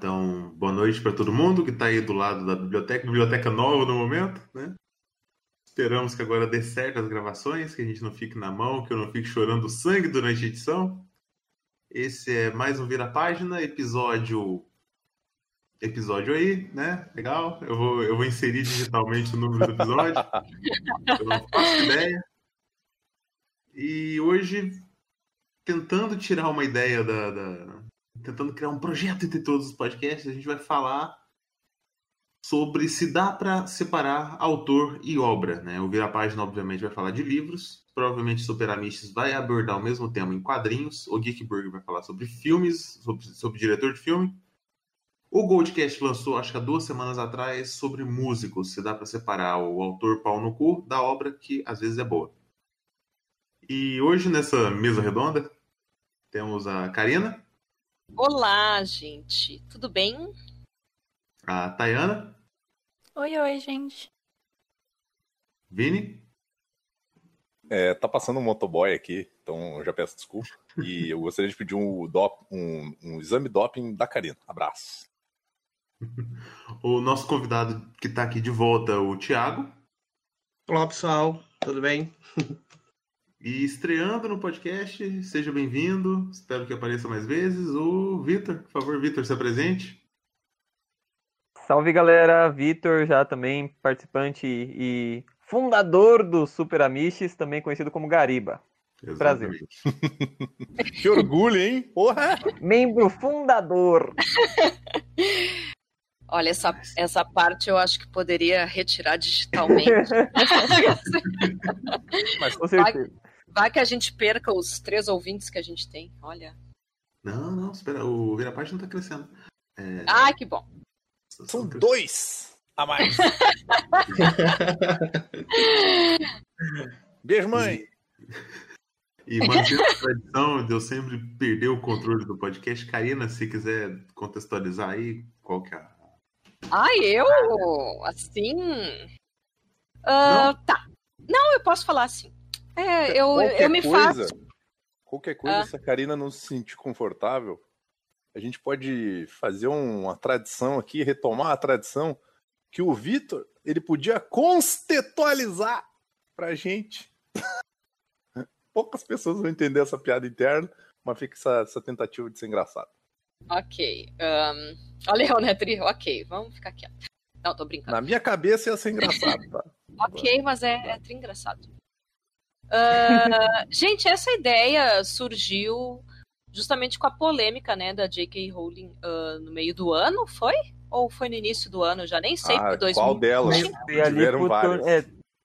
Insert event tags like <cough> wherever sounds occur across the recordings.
Então, boa noite para todo mundo que está aí do lado da biblioteca, biblioteca nova no momento, né? Esperamos que agora dê certo as gravações, que a gente não fique na mão, que eu não fique chorando sangue durante a edição. Esse é mais um Vira Página, episódio. Episódio aí, né? Legal. Eu vou, eu vou inserir digitalmente o número do episódio. eu não faço ideia. E hoje, tentando tirar uma ideia da, da tentando criar um projeto entre todos os podcasts, a gente vai falar sobre se dá para separar autor e obra. Né? O Vira Página, obviamente, vai falar de livros. Provavelmente Super Amistes vai abordar o mesmo tema em quadrinhos. O Geekburger vai falar sobre filmes, sobre, sobre diretor de filme. O Goldcast lançou, acho que há duas semanas atrás, sobre músicos. Se dá para separar o autor pau no cu da obra, que às vezes é boa. E hoje, nessa mesa redonda, temos a Karina. Olá, gente. Tudo bem? A Tayana. Oi, oi, gente. Vini. É, tá passando um motoboy aqui, então eu já peço desculpa. E eu gostaria de pedir um, dop, um, um exame doping da Karina. Abraço. <laughs> O nosso convidado que tá aqui de volta, o Thiago. Olá, pessoal. Tudo bem? <laughs> E estreando no podcast, seja bem-vindo. Espero que apareça mais vezes. O Vitor, por favor, Vitor, se apresente. Salve galera, Vitor, já também participante e fundador do Super Amishes, também conhecido como Gariba. Prazer. <laughs> que orgulho, hein? Porra! Membro fundador. <laughs> Olha, essa, essa parte eu acho que poderia retirar digitalmente. Mas <laughs> com certeza. Vai, que a gente perca os três ouvintes que a gente tem. Olha. Não, não, espera. O Vira Página tá crescendo. É... Ah, que bom. São dois a mais. <laughs> Beijo, mãe. E, e mantendo a tradição de eu sempre perder o controle do podcast, Karina, se quiser contextualizar aí, qual que é a ah, eu? Assim. Uh, tá. Não, eu posso falar assim. É, eu, eu me coisa, faço. Qualquer coisa, ah. se a Karina não se sentir confortável, a gente pode fazer uma tradição aqui, retomar a tradição que o Vitor ele podia constatualizar pra gente. <laughs> Poucas pessoas vão entender essa piada interna, mas fica essa, essa tentativa de ser engraçado. Ok. Um, olha o Netri, ok, vamos ficar quieto. Não, tô brincando. Na minha cabeça ia ser engraçado, tá? ok, mas é, é tri engraçado. Uh, gente, essa ideia surgiu justamente com a polêmica, né, da J.K. Rowling uh, no meio do ano, foi? Ou foi no início do ano? Já nem sei. Ah, qual delas? Tiveram várias. É,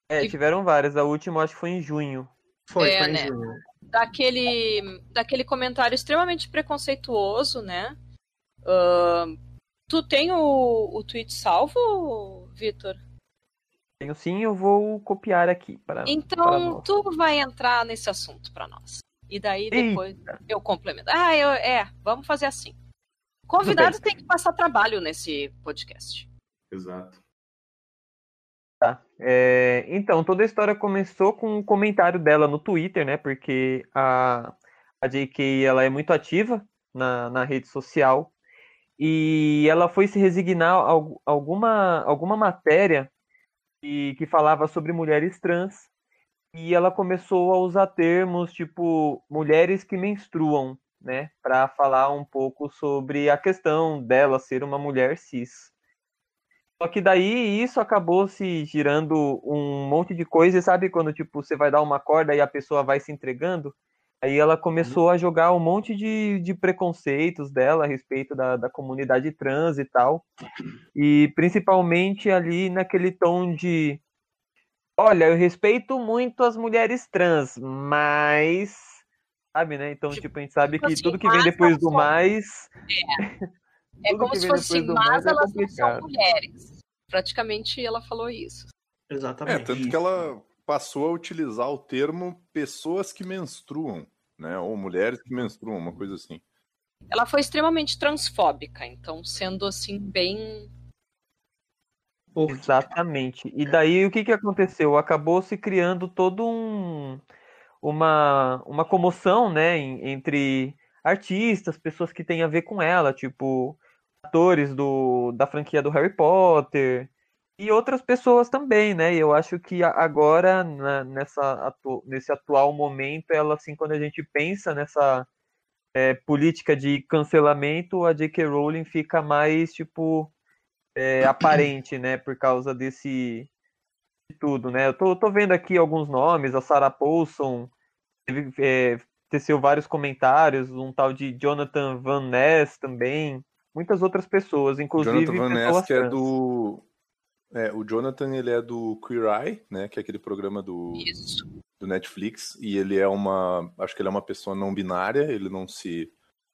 é, tiveram várias. A última acho que foi em junho. Foi, é, foi em né? junho daquele, daquele comentário extremamente preconceituoso, né? Uh, tu tem o, o tweet salvo, Vitor? Tenho sim, eu vou copiar aqui para. Então, para tu vai entrar nesse assunto para nós. E daí depois Eita. eu complemento. Ah, eu, é, vamos fazer assim. Convidados tem que passar trabalho nesse podcast. Exato. Tá. É, então, toda a história começou com um comentário dela no Twitter, né? Porque a, a JK ela é muito ativa na, na rede social e ela foi se resignar a alguma, alguma matéria que, que falava sobre mulheres trans e ela começou a usar termos tipo mulheres que menstruam, né? Para falar um pouco sobre a questão dela ser uma mulher cis. Só que daí isso acabou se girando um monte de coisa, sabe quando tipo você vai dar uma corda e a pessoa vai se entregando? Aí ela começou a jogar um monte de, de preconceitos dela a respeito da, da comunidade trans e tal. E principalmente ali naquele tom de olha, eu respeito muito as mulheres trans, mas sabe, né? Então, tipo, tipo a gente sabe que assim, tudo que vem <laughs> depois do mais é. É como se fosse, mas é elas não são mulheres. Praticamente ela falou isso. Exatamente. É, tanto que ela passou a utilizar o termo pessoas que menstruam, né? Ou mulheres que menstruam, uma coisa assim. Ela foi extremamente transfóbica, então sendo assim bem Exatamente. E daí o que, que aconteceu? Acabou se criando todo um uma, uma comoção, né, entre artistas, pessoas que têm a ver com ela, tipo atores do, da franquia do Harry Potter e outras pessoas também, né? Eu acho que agora, na, nessa, atu, nesse atual momento, ela, assim, quando a gente pensa nessa é, política de cancelamento, a J.K. Rowling fica mais, tipo, é, <clears throat> aparente, né? Por causa desse de tudo, né? Eu tô, tô vendo aqui alguns nomes, a Sarah Paulson teve, é, teceu vários comentários, um tal de Jonathan Van Ness também, muitas outras pessoas, inclusive Jonathan Van Ness, que é do é, o Jonathan, ele é do Queer Eye, né, que é aquele programa do, do Netflix, e ele é uma, acho que ele é uma pessoa não binária, ele não se,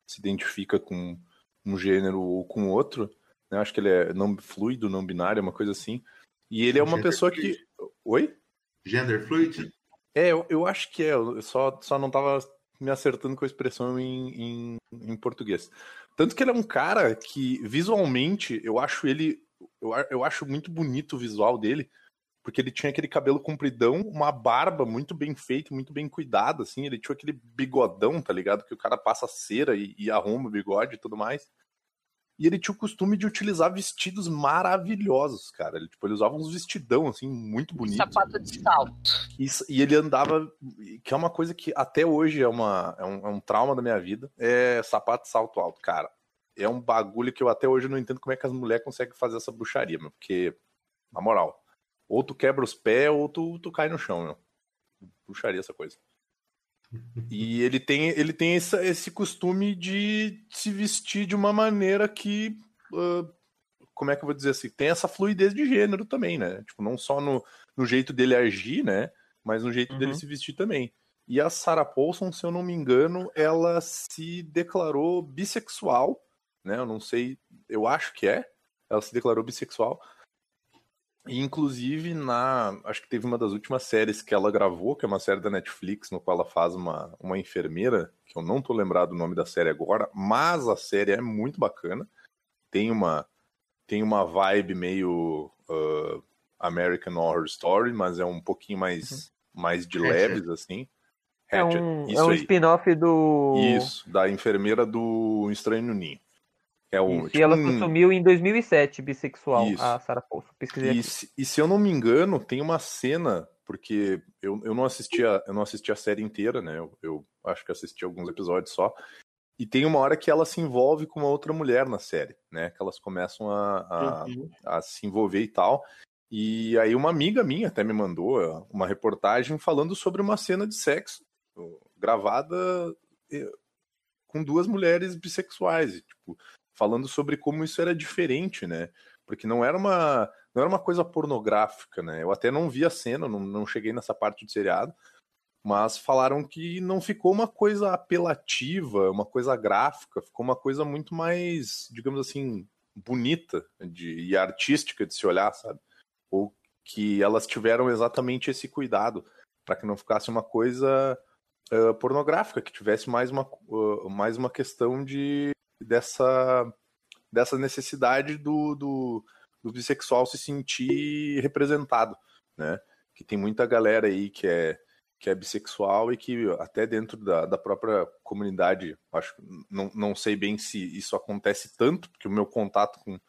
se identifica com um gênero ou com outro, né, acho que ele é não fluido, não binário, uma coisa assim, e ele é uma Gender pessoa fluid. que... Oi? Gender fluid? É, eu, eu acho que é, eu só, só não tava me acertando com a expressão em, em, em português. Tanto que ele é um cara que, visualmente, eu acho ele eu, eu acho muito bonito o visual dele, porque ele tinha aquele cabelo compridão, uma barba muito bem feita, muito bem cuidada, assim. Ele tinha aquele bigodão, tá ligado? Que o cara passa cera e, e arruma o bigode e tudo mais. E ele tinha o costume de utilizar vestidos maravilhosos, cara. Ele, tipo, ele usava uns vestidão, assim, muito bonitos. Sapato de salto. E, e, ele andava, que é uma coisa que até hoje é, uma, é, um, é um trauma da minha vida, é sapato de salto alto, cara é um bagulho que eu até hoje não entendo como é que as mulheres conseguem fazer essa bruxaria, meu, porque, na moral, ou tu quebra os pés ou tu, tu cai no chão, meu. Bruxaria essa coisa. <laughs> E ele tem, ele tem essa, esse costume de se vestir de uma maneira que. Uh, como é que eu vou dizer assim? Tem essa fluidez de gênero também, né? Tipo, não só no, no jeito dele agir, né? Mas no jeito uhum. dele se vestir também. E a Sarah Paulson, se eu não me engano, ela se declarou bissexual né? Eu não sei, eu acho que é. Ela se declarou bissexual. E, inclusive, na. Acho que teve uma das últimas séries que ela gravou, que é uma série da Netflix, no qual ela faz uma, uma enfermeira, que eu não tô lembrado do nome da série agora, mas a série é muito bacana. Tem uma, tem uma vibe meio uh, American Horror Story, mas é um pouquinho mais, uhum. mais de leves, assim. É um, é um spin-off do. Isso, da enfermeira do Estranho no Ninho. É o, tipo, e ela um... assumiu em 2007, bissexual, Isso. a Sarah Paulson. Pesquisei e se, e se eu não me engano, tem uma cena, porque eu, eu, não, assisti a, eu não assisti a série inteira, né? Eu, eu acho que assisti alguns episódios só. E tem uma hora que ela se envolve com uma outra mulher na série, né? Que elas começam a, a, uhum. a se envolver e tal. E aí uma amiga minha até me mandou uma reportagem falando sobre uma cena de sexo gravada eh, com duas mulheres bissexuais. E, tipo, falando sobre como isso era diferente, né? Porque não era uma, não era uma coisa pornográfica, né? Eu até não vi a cena, não, não cheguei nessa parte do seriado, mas falaram que não ficou uma coisa apelativa, uma coisa gráfica, ficou uma coisa muito mais, digamos assim, bonita de, e artística de se olhar, sabe? Ou que elas tiveram exatamente esse cuidado para que não ficasse uma coisa uh, pornográfica, que tivesse mais uma, uh, mais uma questão de dessa, dessa necessidade do, do, do bissexual se sentir representado, né? Que tem muita galera aí que é que é bissexual e que até dentro da, da própria comunidade, acho não, não sei bem se isso acontece tanto, porque o meu contato com,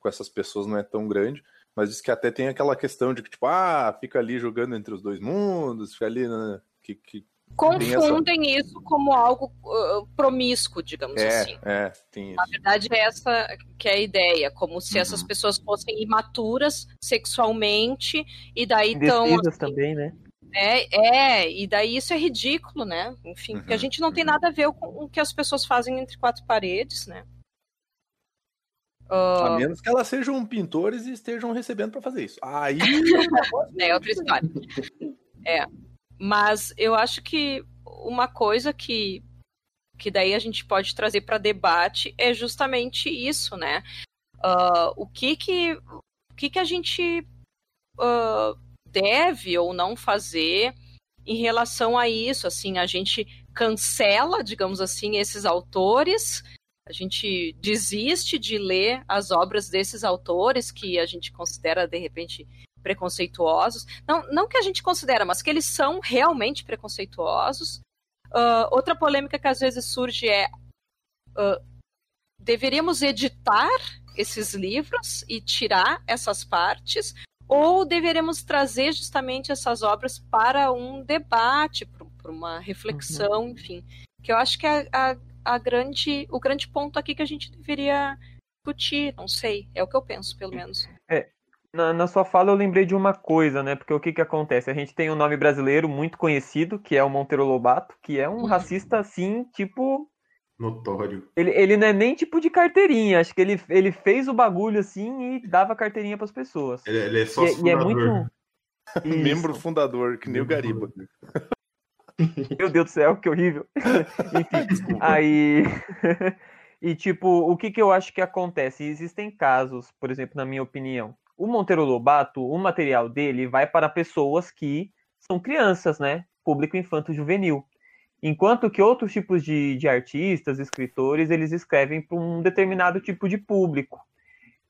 com essas pessoas não é tão grande, mas diz que até tem aquela questão de que, tipo, ah, fica ali jogando entre os dois mundos, fica ali, né, que, que confundem essa... isso como algo uh, promíscuo, digamos é, assim. É, tem isso. Na verdade, é essa que é a ideia, como se uhum. essas pessoas fossem imaturas sexualmente e daí estão. Assim, também, né? É, é, e daí isso é ridículo, né? Enfim, uhum, porque a uhum, gente não tem uhum. nada a ver com o que as pessoas fazem entre quatro paredes, né? Uh... A menos que elas sejam pintores e estejam recebendo para fazer isso. Aí. <laughs> é outra história. É. Mas eu acho que uma coisa que, que daí a gente pode trazer para debate é justamente isso, né? Uh, o que que, o que, que a gente uh, deve ou não fazer em relação a isso? Assim, a gente cancela, digamos assim, esses autores, a gente desiste de ler as obras desses autores que a gente considera de repente preconceituosos. Não, não que a gente considera, mas que eles são realmente preconceituosos. Uh, outra polêmica que às vezes surge é uh, deveríamos editar esses livros e tirar essas partes, ou deveríamos trazer justamente essas obras para um debate, para uma reflexão, uhum. enfim. Que eu acho que é a, a, grande, o grande ponto aqui que a gente deveria discutir, não sei, é o que eu penso, pelo menos. É, na, na, sua fala eu lembrei de uma coisa, né? Porque o que que acontece? A gente tem um nome brasileiro muito conhecido, que é o Monteiro Lobato, que é um uhum. racista, assim, tipo... Notório. Ele, ele não é nem tipo de carteirinha, acho que ele, ele fez o bagulho assim e dava carteirinha para as pessoas. Ele, ele, é só e, e é muito... <laughs> Membro fundador, que nem o Gariba. <laughs> Meu Deus do céu, que horrível. <laughs> Enfim, aí... e tipo, o que que eu acho que acontece? Existem casos, por exemplo, na minha opinião, o Monteiro Lobato, o material dele vai para pessoas que são crianças, né? Público infanto-juvenil. Enquanto que outros tipos de, de artistas, escritores, eles escrevem para um determinado tipo de público.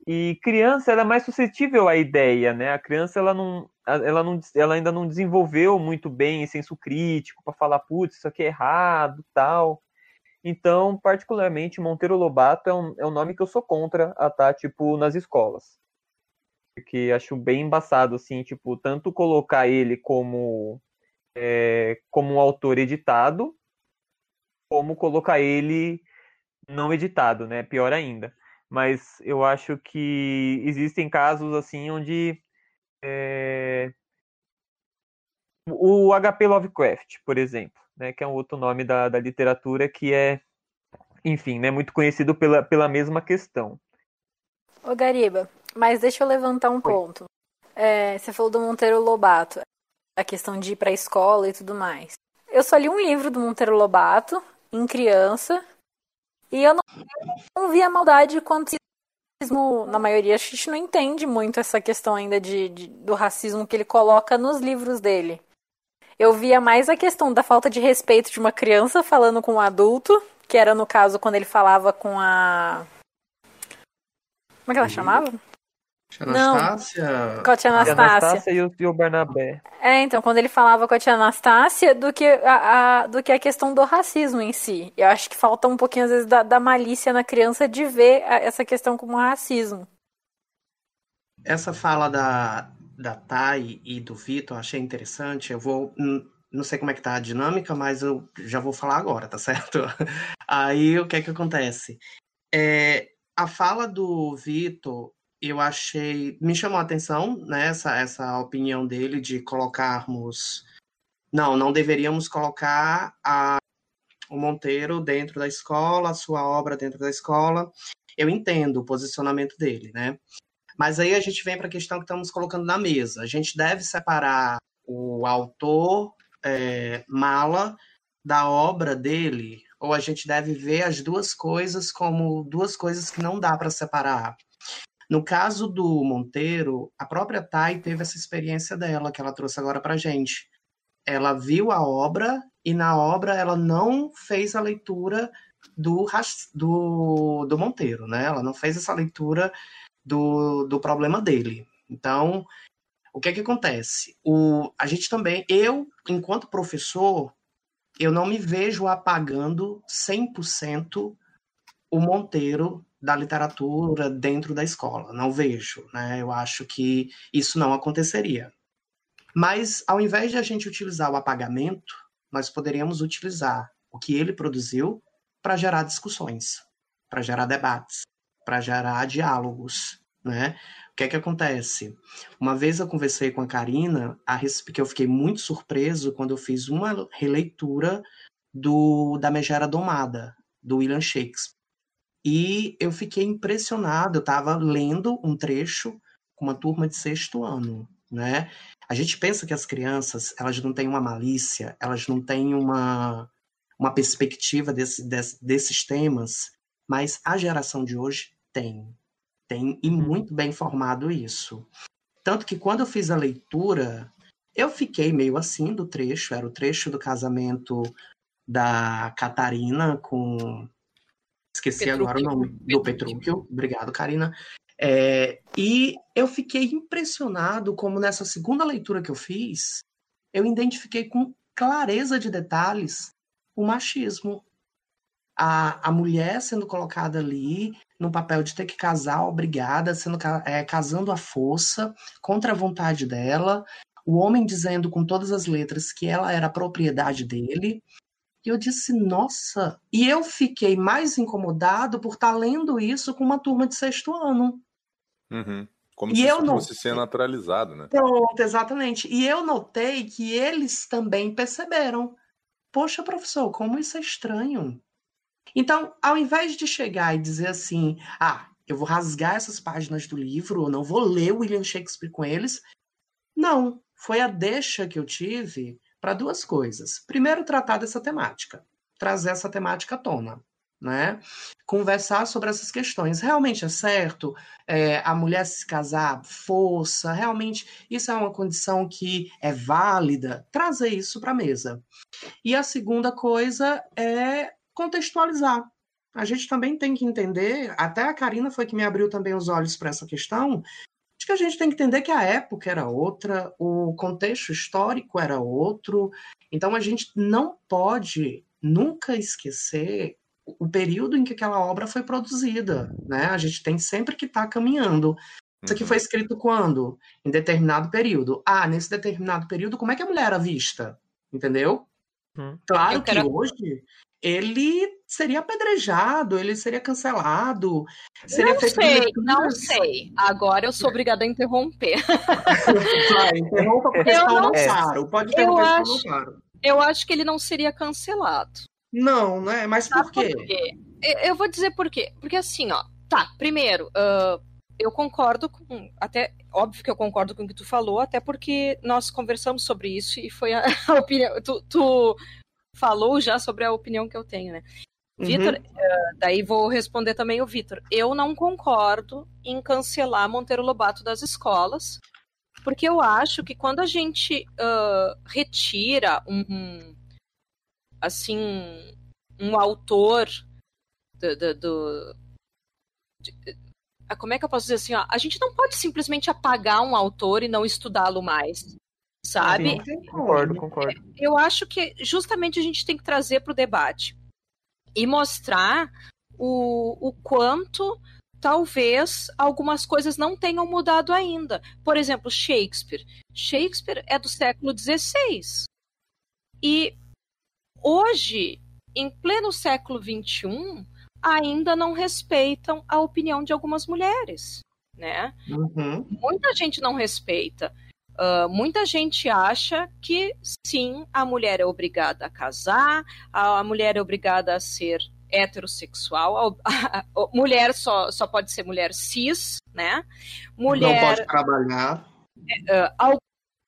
E criança ela é mais suscetível à ideia, né? A criança ela não, ela não, ela ainda não desenvolveu muito bem senso crítico para falar, putz, isso aqui é errado, tal. Então, particularmente, Monteiro Lobato é um, é um nome que eu sou contra a estar, tá, tipo, nas escolas porque acho bem embaçado, assim, tipo, tanto colocar ele como, é, como um autor editado, como colocar ele não editado, né? Pior ainda. Mas eu acho que existem casos, assim, onde é, o HP Lovecraft, por exemplo, né, que é um outro nome da, da literatura que é, enfim, né, muito conhecido pela, pela mesma questão. Ô Gariba, mas deixa eu levantar um ponto. É, você falou do Monteiro Lobato, a questão de ir para a escola e tudo mais. Eu só li um livro do Monteiro Lobato, em criança, e eu não, não vi a maldade quanto racismo. Na maioria, a gente não entende muito essa questão ainda de, de, do racismo que ele coloca nos livros dele. Eu via mais a questão da falta de respeito de uma criança falando com um adulto, que era no caso quando ele falava com a. Como é que ela uhum. chamava? Tia Anastácia. Não, com a tia Anastácia. Anastácia e o, e o Barnabé. É, então, quando ele falava com a tia Anastácia, do que a, a, do que a questão do racismo em si. Eu acho que falta um pouquinho, às vezes, da, da malícia na criança de ver a, essa questão como racismo. Essa fala da, da Thay e do Vitor, achei interessante. Eu vou. Não sei como é que tá a dinâmica, mas eu já vou falar agora, tá certo? <laughs> Aí o que é que acontece? É, a fala do Vitor eu achei. Me chamou a atenção né, essa, essa opinião dele de colocarmos. Não, não deveríamos colocar a, o Monteiro dentro da escola, a sua obra dentro da escola. Eu entendo o posicionamento dele, né? Mas aí a gente vem para a questão que estamos colocando na mesa. A gente deve separar o autor é, mala da obra dele, ou a gente deve ver as duas coisas como duas coisas que não dá para separar. No caso do Monteiro, a própria Thay teve essa experiência dela, que ela trouxe agora para gente. Ela viu a obra e na obra ela não fez a leitura do, do, do Monteiro, né? Ela não fez essa leitura do, do problema dele. Então, o que é que acontece? O, a gente também, eu, enquanto professor, eu não me vejo apagando 100% o Monteiro da literatura dentro da escola. Não vejo, né? Eu acho que isso não aconteceria. Mas, ao invés de a gente utilizar o apagamento, nós poderíamos utilizar o que ele produziu para gerar discussões, para gerar debates, para gerar diálogos, né? O que é que acontece? Uma vez eu conversei com a Karina, a que eu fiquei muito surpreso quando eu fiz uma releitura do da Megera Domada, do William Shakespeare. E eu fiquei impressionado, eu estava lendo um trecho com uma turma de sexto ano, né? A gente pensa que as crianças, elas não têm uma malícia, elas não têm uma, uma perspectiva desse, desse, desses temas, mas a geração de hoje tem. Tem, e uhum. muito bem formado isso. Tanto que quando eu fiz a leitura, eu fiquei meio assim do trecho, era o trecho do casamento da Catarina com Esqueci agora o nome do Petrúquio. Obrigado, Karina. É, e eu fiquei impressionado como nessa segunda leitura que eu fiz, eu identifiquei com clareza de detalhes o machismo. a, a mulher sendo colocada ali no papel de ter que casar obrigada, sendo é, casando à força, contra a vontade dela, o homem dizendo com todas as letras que ela era propriedade dele. E eu disse, nossa. E eu fiquei mais incomodado por estar lendo isso com uma turma de sexto ano. Uhum. Como e se isso fosse ser naturalizado, né? Pronto, exatamente. E eu notei que eles também perceberam. Poxa, professor, como isso é estranho. Então, ao invés de chegar e dizer assim, ah, eu vou rasgar essas páginas do livro, ou não vou ler William Shakespeare com eles, não. Foi a deixa que eu tive para duas coisas. Primeiro, tratar dessa temática, trazer essa temática à tona né? Conversar sobre essas questões. Realmente é certo é, a mulher se casar força? Realmente isso é uma condição que é válida? Trazer isso para a mesa. E a segunda coisa é contextualizar. A gente também tem que entender, até a Karina foi que me abriu também os olhos para essa questão, de que a gente tem que entender que a época era outra, o contexto histórico era outro, então a gente não pode nunca esquecer o período em que aquela obra foi produzida, né? A gente tem sempre que estar tá caminhando. Isso aqui foi uhum. escrito quando? Em determinado período. Ah, nesse determinado período, como é que a mulher era vista? Entendeu? Hum. Claro que hoje ele seria apedrejado, ele seria cancelado. Seria não sei, não sei. Agora eu sou obrigada a interromper. <laughs> Vai, interrompa porque eu não, não claro. Pode interromper eu acho, claro. Eu acho que ele não seria cancelado. Não, né? Mas por quê? por quê? Eu vou dizer por quê. Porque assim, ó, tá, primeiro, uh, eu concordo com. Até, óbvio que eu concordo com o que tu falou, até porque nós conversamos sobre isso e foi a, <laughs> a opinião. Tu, tu, falou já sobre a opinião que eu tenho, né? Uhum. Vitor, uh, daí vou responder também o Vitor. Eu não concordo em cancelar Monteiro Lobato das escolas, porque eu acho que quando a gente uh, retira um, um assim, um autor do. do, do de, ah, como é que eu posso dizer assim? Ó, a gente não pode simplesmente apagar um autor e não estudá-lo mais. Sabe? Sim, concordo, concordo. Eu acho que justamente a gente tem que trazer para o debate e mostrar o, o quanto talvez algumas coisas não tenham mudado ainda. Por exemplo, Shakespeare. Shakespeare é do século XVI. E hoje, em pleno século XXI, ainda não respeitam a opinião de algumas mulheres, né? Uhum. Muita gente não respeita. Uh, muita gente acha que sim, a mulher é obrigada a casar, a mulher é obrigada a ser heterossexual, a, a, <laughs> a, mulher só, só pode ser mulher cis, né? Mulher. Não pode trabalhar. Uh,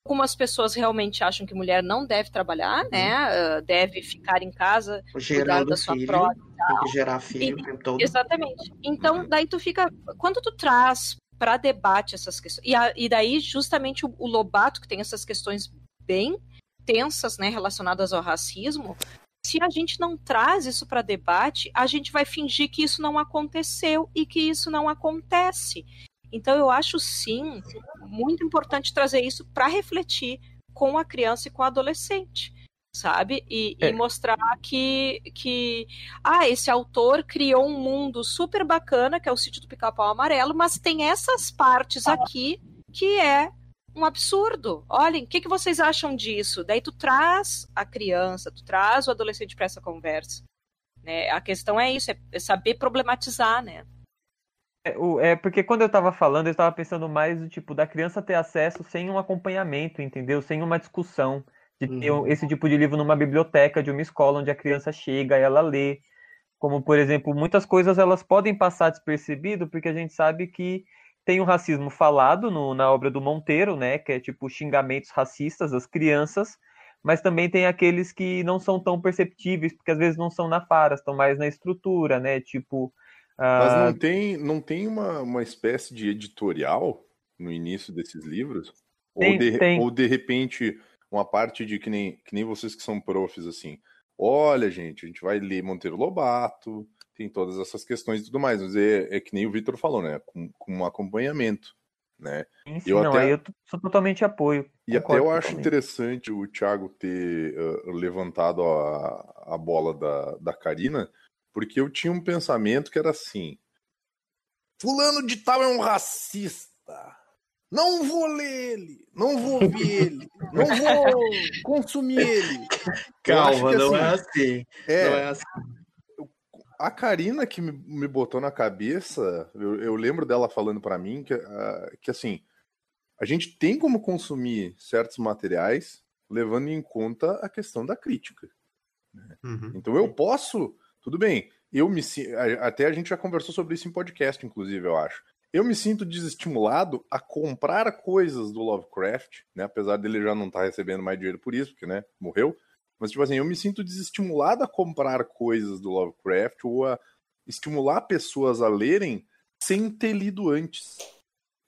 Algumas pessoas realmente acham que mulher não deve trabalhar, uhum. né? Uh, deve ficar em casa, cuidar da sua filho, própria. Tem que gerar filho e, o tempo todo. Exatamente. Então, daí tu fica. Quando tu traz para debate essas questões. E, a, e daí, justamente, o, o, Lobato, que tem essas questões bem tensas, né, relacionadas ao racismo, se a gente não traz isso para debate, a gente vai fingir que isso não aconteceu e que isso não acontece. Então, eu acho sim muito importante trazer isso para refletir com a criança e com o adolescente, sabe? E, é. e, mostrar que, que ah, esse autor criou um mundo super bacana, que é o sítio do Pica-Pau Amarelo, mas tem essas partes aqui que é um absurdo. Olhem, o que, que vocês acham disso? Daí tu traz a criança, tu traz o adolescente para essa conversa. Né? A questão é isso, é saber problematizar, né? É, é, porque quando eu tava falando, eu tava pensando mais do tipo da criança ter acesso sem um acompanhamento, entendeu? Sem uma discussão. De ter uhum. esse tipo de livro numa biblioteca de uma escola onde a criança chega e ela lê. Como, por exemplo, muitas coisas elas podem passar despercebido porque a gente sabe que tem o racismo falado no, na obra do Monteiro, né? Que é tipo xingamentos racistas às crianças, mas também tem aqueles que não são tão perceptíveis, porque às vezes não são na fara, estão mais na estrutura, né? Tipo, mas não ah, tem, não tem uma, uma espécie de editorial no início desses livros? Tem, ou, de, tem. ou de repente uma parte de que nem, que nem vocês que são profs, assim, olha, gente, a gente vai ler Monteiro Lobato, tem todas essas questões e tudo mais, mas é, é que nem o Vitor falou, né? Com, com um acompanhamento. Né? Sim, eu não, até... aí eu sou totalmente apoio. E até eu acho interessante o Thiago ter uh, levantado a, a bola da, da Karina, Porque eu tinha um pensamento que era assim: Fulano de Tal é um racista. Não vou ler ele, não vou ver ele, não vou consumir ele. Calma, não assim, é assim. É, não é assim. A Karina que me, botou na cabeça, eu, eu lembro dela falando para mim que, uh, que assim, a gente tem como consumir certos materiais levando em conta a questão da crítica. Né? Uhum. Então eu posso, tudo bem, eu me até a gente já conversou sobre isso em podcast, inclusive, eu acho. Eu me sinto desestimulado a comprar coisas do Lovecraft, né? Apesar dele já não estar tá recebendo mais dinheiro por isso, porque, né, morreu. Mas, tipo assim, eu me sinto desestimulado a comprar coisas do Lovecraft ou a estimular pessoas a lerem sem ter lido antes.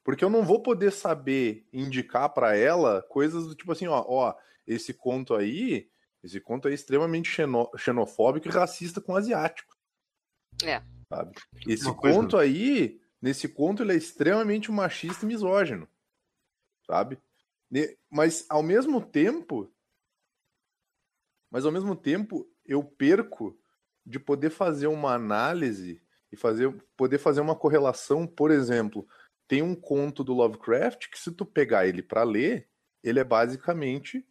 Porque eu não vou poder saber indicar para ela coisas do tipo assim, ó, ó, esse conto aí, esse conto é extremamente xeno, xenofóbico e racista com asiático. É. Sabe? Esse Uma conto coisa... aí, nesse conto ele é extremamente machista e misógino. Sabe? Mas ao mesmo tempo, mas ao mesmo tempo eu perco de poder fazer uma análise e fazer, poder fazer uma correlação, por exemplo, tem um conto do Lovecraft que se tu pegar ele para ler, ele é basicamente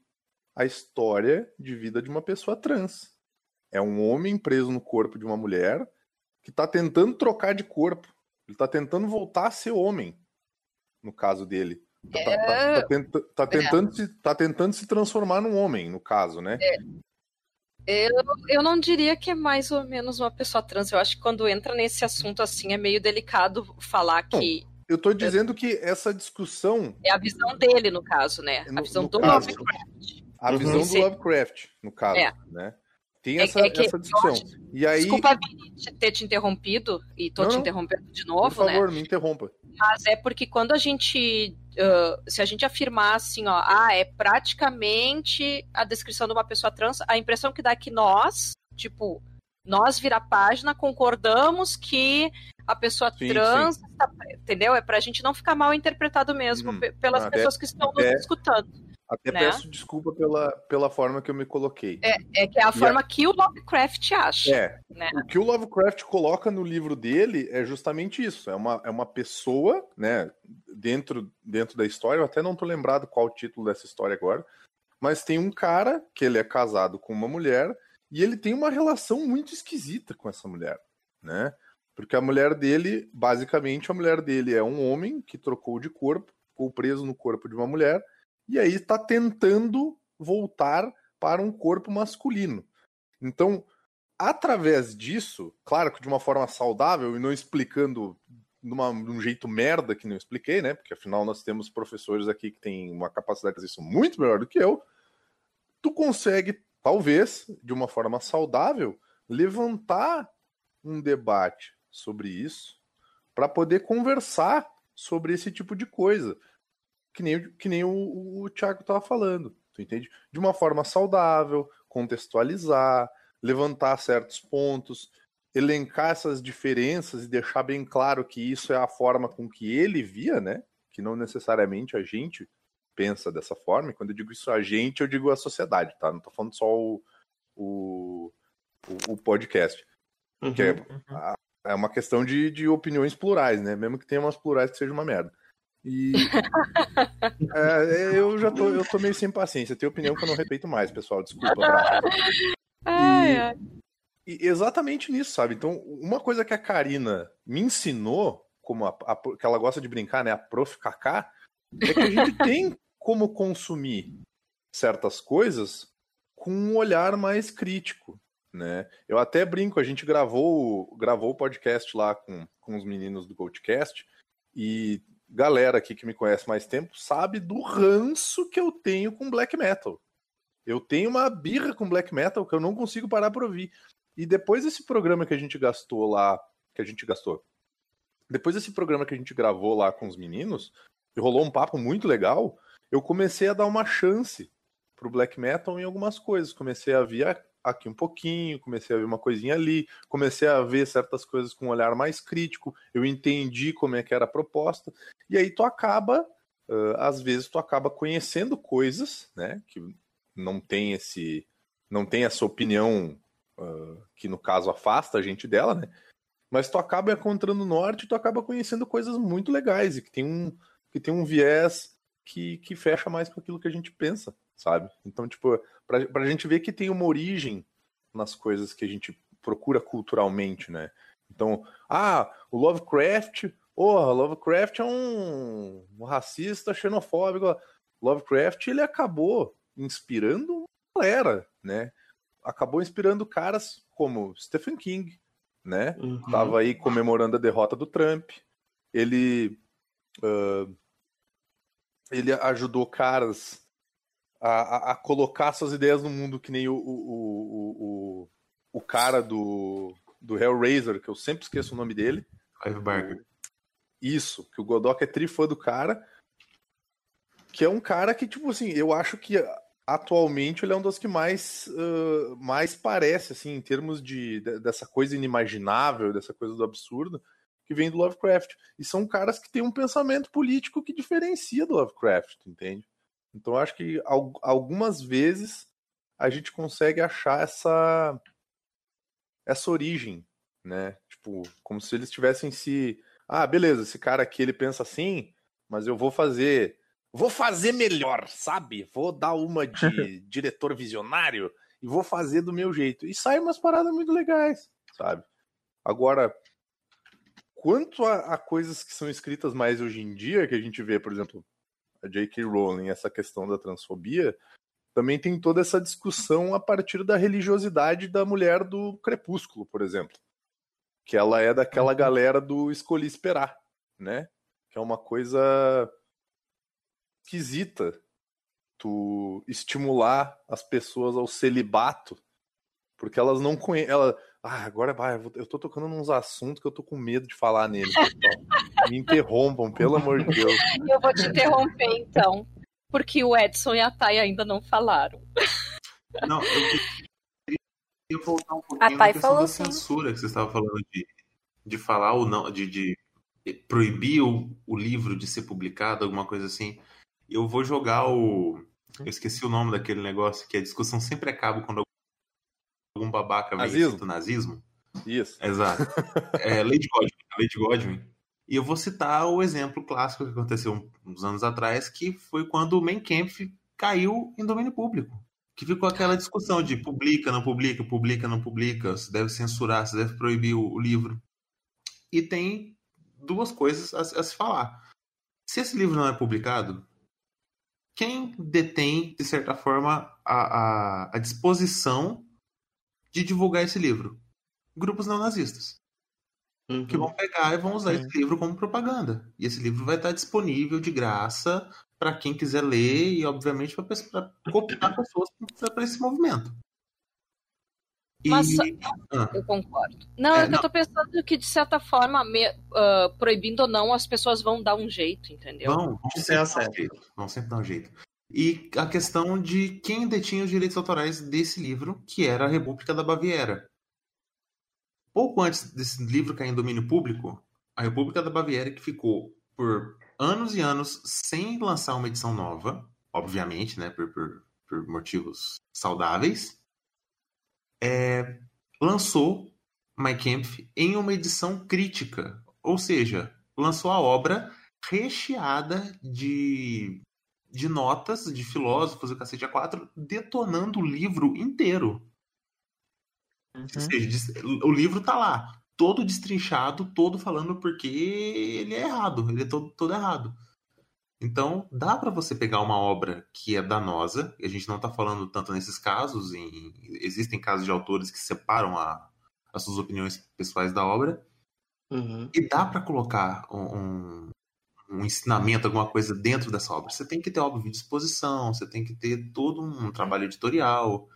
a história de vida de uma pessoa trans. É um homem preso no corpo de uma mulher que está tentando trocar de corpo. Ele está tentando voltar a ser homem, no caso dele. Tá, tá, tá, tá tenta, tá é. tentando, se, tá tentando se transformar num homem, no caso, né? É. Eu, eu não diria que é mais ou menos uma pessoa trans. Eu acho que quando entra nesse assunto assim é meio delicado falar que. Não, eu tô dizendo que essa discussão. É a visão dele, no caso, né? A visão do caso, Lovecraft. A visão uhum. do Lovecraft, no caso, é. né? Tem é essa, é, é essa discussão. Acho... E aí... Desculpa ter te interrompido e tô não, te interrompendo de novo, Por favor, né? me interrompa. Mas é porque quando a gente. Uh, se a gente afirmar assim, ó, ah, é praticamente a descrição de uma pessoa trans, a impressão que dá é que nós, tipo, nós vira página, concordamos que a pessoa sim, trans, sim. Tá, entendeu? É pra gente não ficar mal interpretado mesmo hum, pelas até, pessoas que estão até, nos escutando. Até né? peço desculpa pela, pela forma que eu me coloquei. É, é que é a e forma a... que o Lovecraft acha. É. Né? O que o Lovecraft coloca no livro dele é justamente isso. É uma, é uma pessoa, né, dentro, dentro da história, eu até não tô lembrado qual o título dessa história agora, mas tem um cara que ele é casado com uma mulher e ele tem uma relação muito esquisita com essa mulher, né? Porque a mulher dele, basicamente, a mulher dele é um homem que trocou de corpo, ficou preso no corpo de uma mulher e aí está tentando voltar para um corpo masculino. Então, através disso, claro que de uma forma saudável e não explicando de, uma, de um jeito merda que não expliquei, né? Porque afinal nós temos professores aqui que têm uma capacidade de isso muito melhor do que eu. Tu consegue, talvez, de uma forma saudável, levantar um debate sobre isso para poder conversar sobre esse tipo de coisa que nem, que nem o, o Thiago estava falando, tu entende? De uma forma saudável, contextualizar, levantar certos pontos, elencar essas diferenças e deixar bem claro que isso é a forma com que ele via, né? Que não necessariamente a gente pensa dessa forma. E quando eu digo isso a gente, eu digo a sociedade, tá? Não tô falando só o, o, o podcast. Uhum, que é, uhum. é uma questão de, de opiniões plurais, né? Mesmo que tenha umas plurais que seja uma merda. E é, eu já tô, eu tô meio sem paciência. Tenho opinião que eu não respeito mais, pessoal. Desculpa. <laughs> Pra... E, e, exatamente nisso, sabe? Então, uma coisa que a Karina me ensinou, como a, a, que ela gosta de brincar, né? A prof. Kaká, é que a gente <laughs> tem como consumir certas coisas com um olhar mais crítico, né? Eu até brinco, a gente gravou gravou o podcast lá com, com os meninos do Goldcast e galera aqui que me conhece mais tempo sabe do ranço que eu tenho com black metal. Eu tenho uma birra com black metal que eu não consigo parar por ouvir. E depois desse programa que a gente gastou lá, que a gente gastou, depois desse programa que a gente gravou lá com os meninos, e rolou um papo muito legal, eu comecei a dar uma chance pro black metal em algumas coisas. Comecei a ver aqui um pouquinho, comecei a ver uma coisinha ali, comecei a ver certas coisas com um olhar mais crítico, eu entendi como é que era a proposta, e aí tu acaba, uh, às vezes tu acaba conhecendo coisas, né, que não tem esse, não tem essa opinião uh, que no caso afasta a gente dela, né? Mas tu acaba encontrando norte tu acaba conhecendo coisas muito legais e que tem um, que tem um viés que, que fecha mais com aquilo que a gente pensa, sabe? Então, tipo, pra, pra gente ver que tem uma origem nas coisas que a gente procura culturalmente, né? Então, ah, o Lovecraft, oh, Lovecraft é um, um racista xenofóbico. Lovecraft, ele acabou inspirando uma galera, né? Acabou inspirando caras como Stephen King, né? Uhum. Tava aí comemorando a derrota do Trump. Ele uh, ele ajudou caras a, a, colocar suas ideias no mundo que nem o, o, o, o, o cara do, do Hellraiser, que eu sempre esqueço o nome dele. Clive Barker. Isso, que o Godok é trifã do cara. Que é um cara que, tipo assim, eu acho que atualmente ele é um dos que mais, uh, mais parece, assim, em termos de, de, dessa coisa inimaginável, dessa coisa do absurdo, que vem do Lovecraft. E são caras que têm um pensamento político que diferencia do Lovecraft, entende? Então eu acho que algumas vezes a gente consegue achar essa essa origem, né? Tipo, como se eles tivessem se ah, beleza, esse cara aqui ele pensa assim, mas eu vou fazer vou fazer melhor, sabe? Vou dar uma de <laughs> diretor visionário e vou fazer do meu jeito. E sai umas paradas muito legais, sabe? Agora, quanto a, a, coisas que são escritas mais hoje em dia, que a gente vê, por exemplo, a J.K. Rowling, essa questão da transfobia, também tem toda essa discussão a partir da religiosidade da mulher do Crepúsculo, por exemplo. Que ela é daquela uhum. galera do escolhi esperar, né? Que é uma coisa esquisita tu estimular as pessoas ao celibato, porque elas não conhecem. Ela, ah, agora vai, eu tô tocando nos assuntos que eu tô com medo de falar nele. Me interrompam, pelo amor de Deus. <laughs> Eu vou te interromper então, porque o Edson e a Thay ainda não falaram. Não, eu queria voltar um pouquinho a Thay questão falou da censura que você estava falando de, de falar ou não, de, de proibir o, o livro de ser publicado, alguma coisa assim. Eu vou jogar o. Eu esqueci o nome daquele negócio, que a discussão sempre acaba quando algum babaca do nazismo. Isso. Exato. <laughs> É Lady Godwin. Lady Godwin. E eu vou citar o exemplo clássico que aconteceu uns anos atrás, que foi quando o Mein Kampf caiu em domínio público. Que ficou aquela discussão de publica, não publica, publica, não publica, se deve censurar, se deve proibir o, o livro. E tem duas coisas a, a se falar. Se esse livro não é publicado, quem detém, de certa forma, a, a, a disposição de divulgar esse livro? Grupos neonazistas. Uhum. Que vão pegar e vão usar esse livro como propaganda. E esse livro vai estar disponível de graça para quem quiser ler e, obviamente, para cooptar pessoas para esse movimento. E... Mas ah. eu concordo. Não, é, é que não. eu tô pensando que, de certa forma, me, uh, proibindo ou não, as pessoas vão dar um jeito, entendeu? Vão, vão sempre dar um jeito. Vão sempre dar um jeito. E a questão de quem detinha os direitos autorais desse livro, que era a República da Baviera. Pouco antes desse livro cair em domínio público, a República da Baviera, que ficou por anos e anos sem lançar uma edição nova, obviamente, né, por, por, por motivos saudáveis, é, lançou My Camp em uma edição crítica, ou seja, lançou a obra recheada de, de notas de filósofos e cacete A4 detonando o livro inteiro. Uhum. Ou seja, o livro tá lá, todo destrinchado, todo falando porque ele é errado, ele é todo, todo errado. Então, dá para você pegar uma obra que é danosa, e a gente não está falando tanto nesses casos, em, existem casos de autores que separam a, as suas opiniões pessoais da obra, uhum. e dá para colocar um, um, ensinamento, alguma coisa dentro dessa obra. Você tem que ter, óbvio, disposição, você tem que ter todo um trabalho editorial.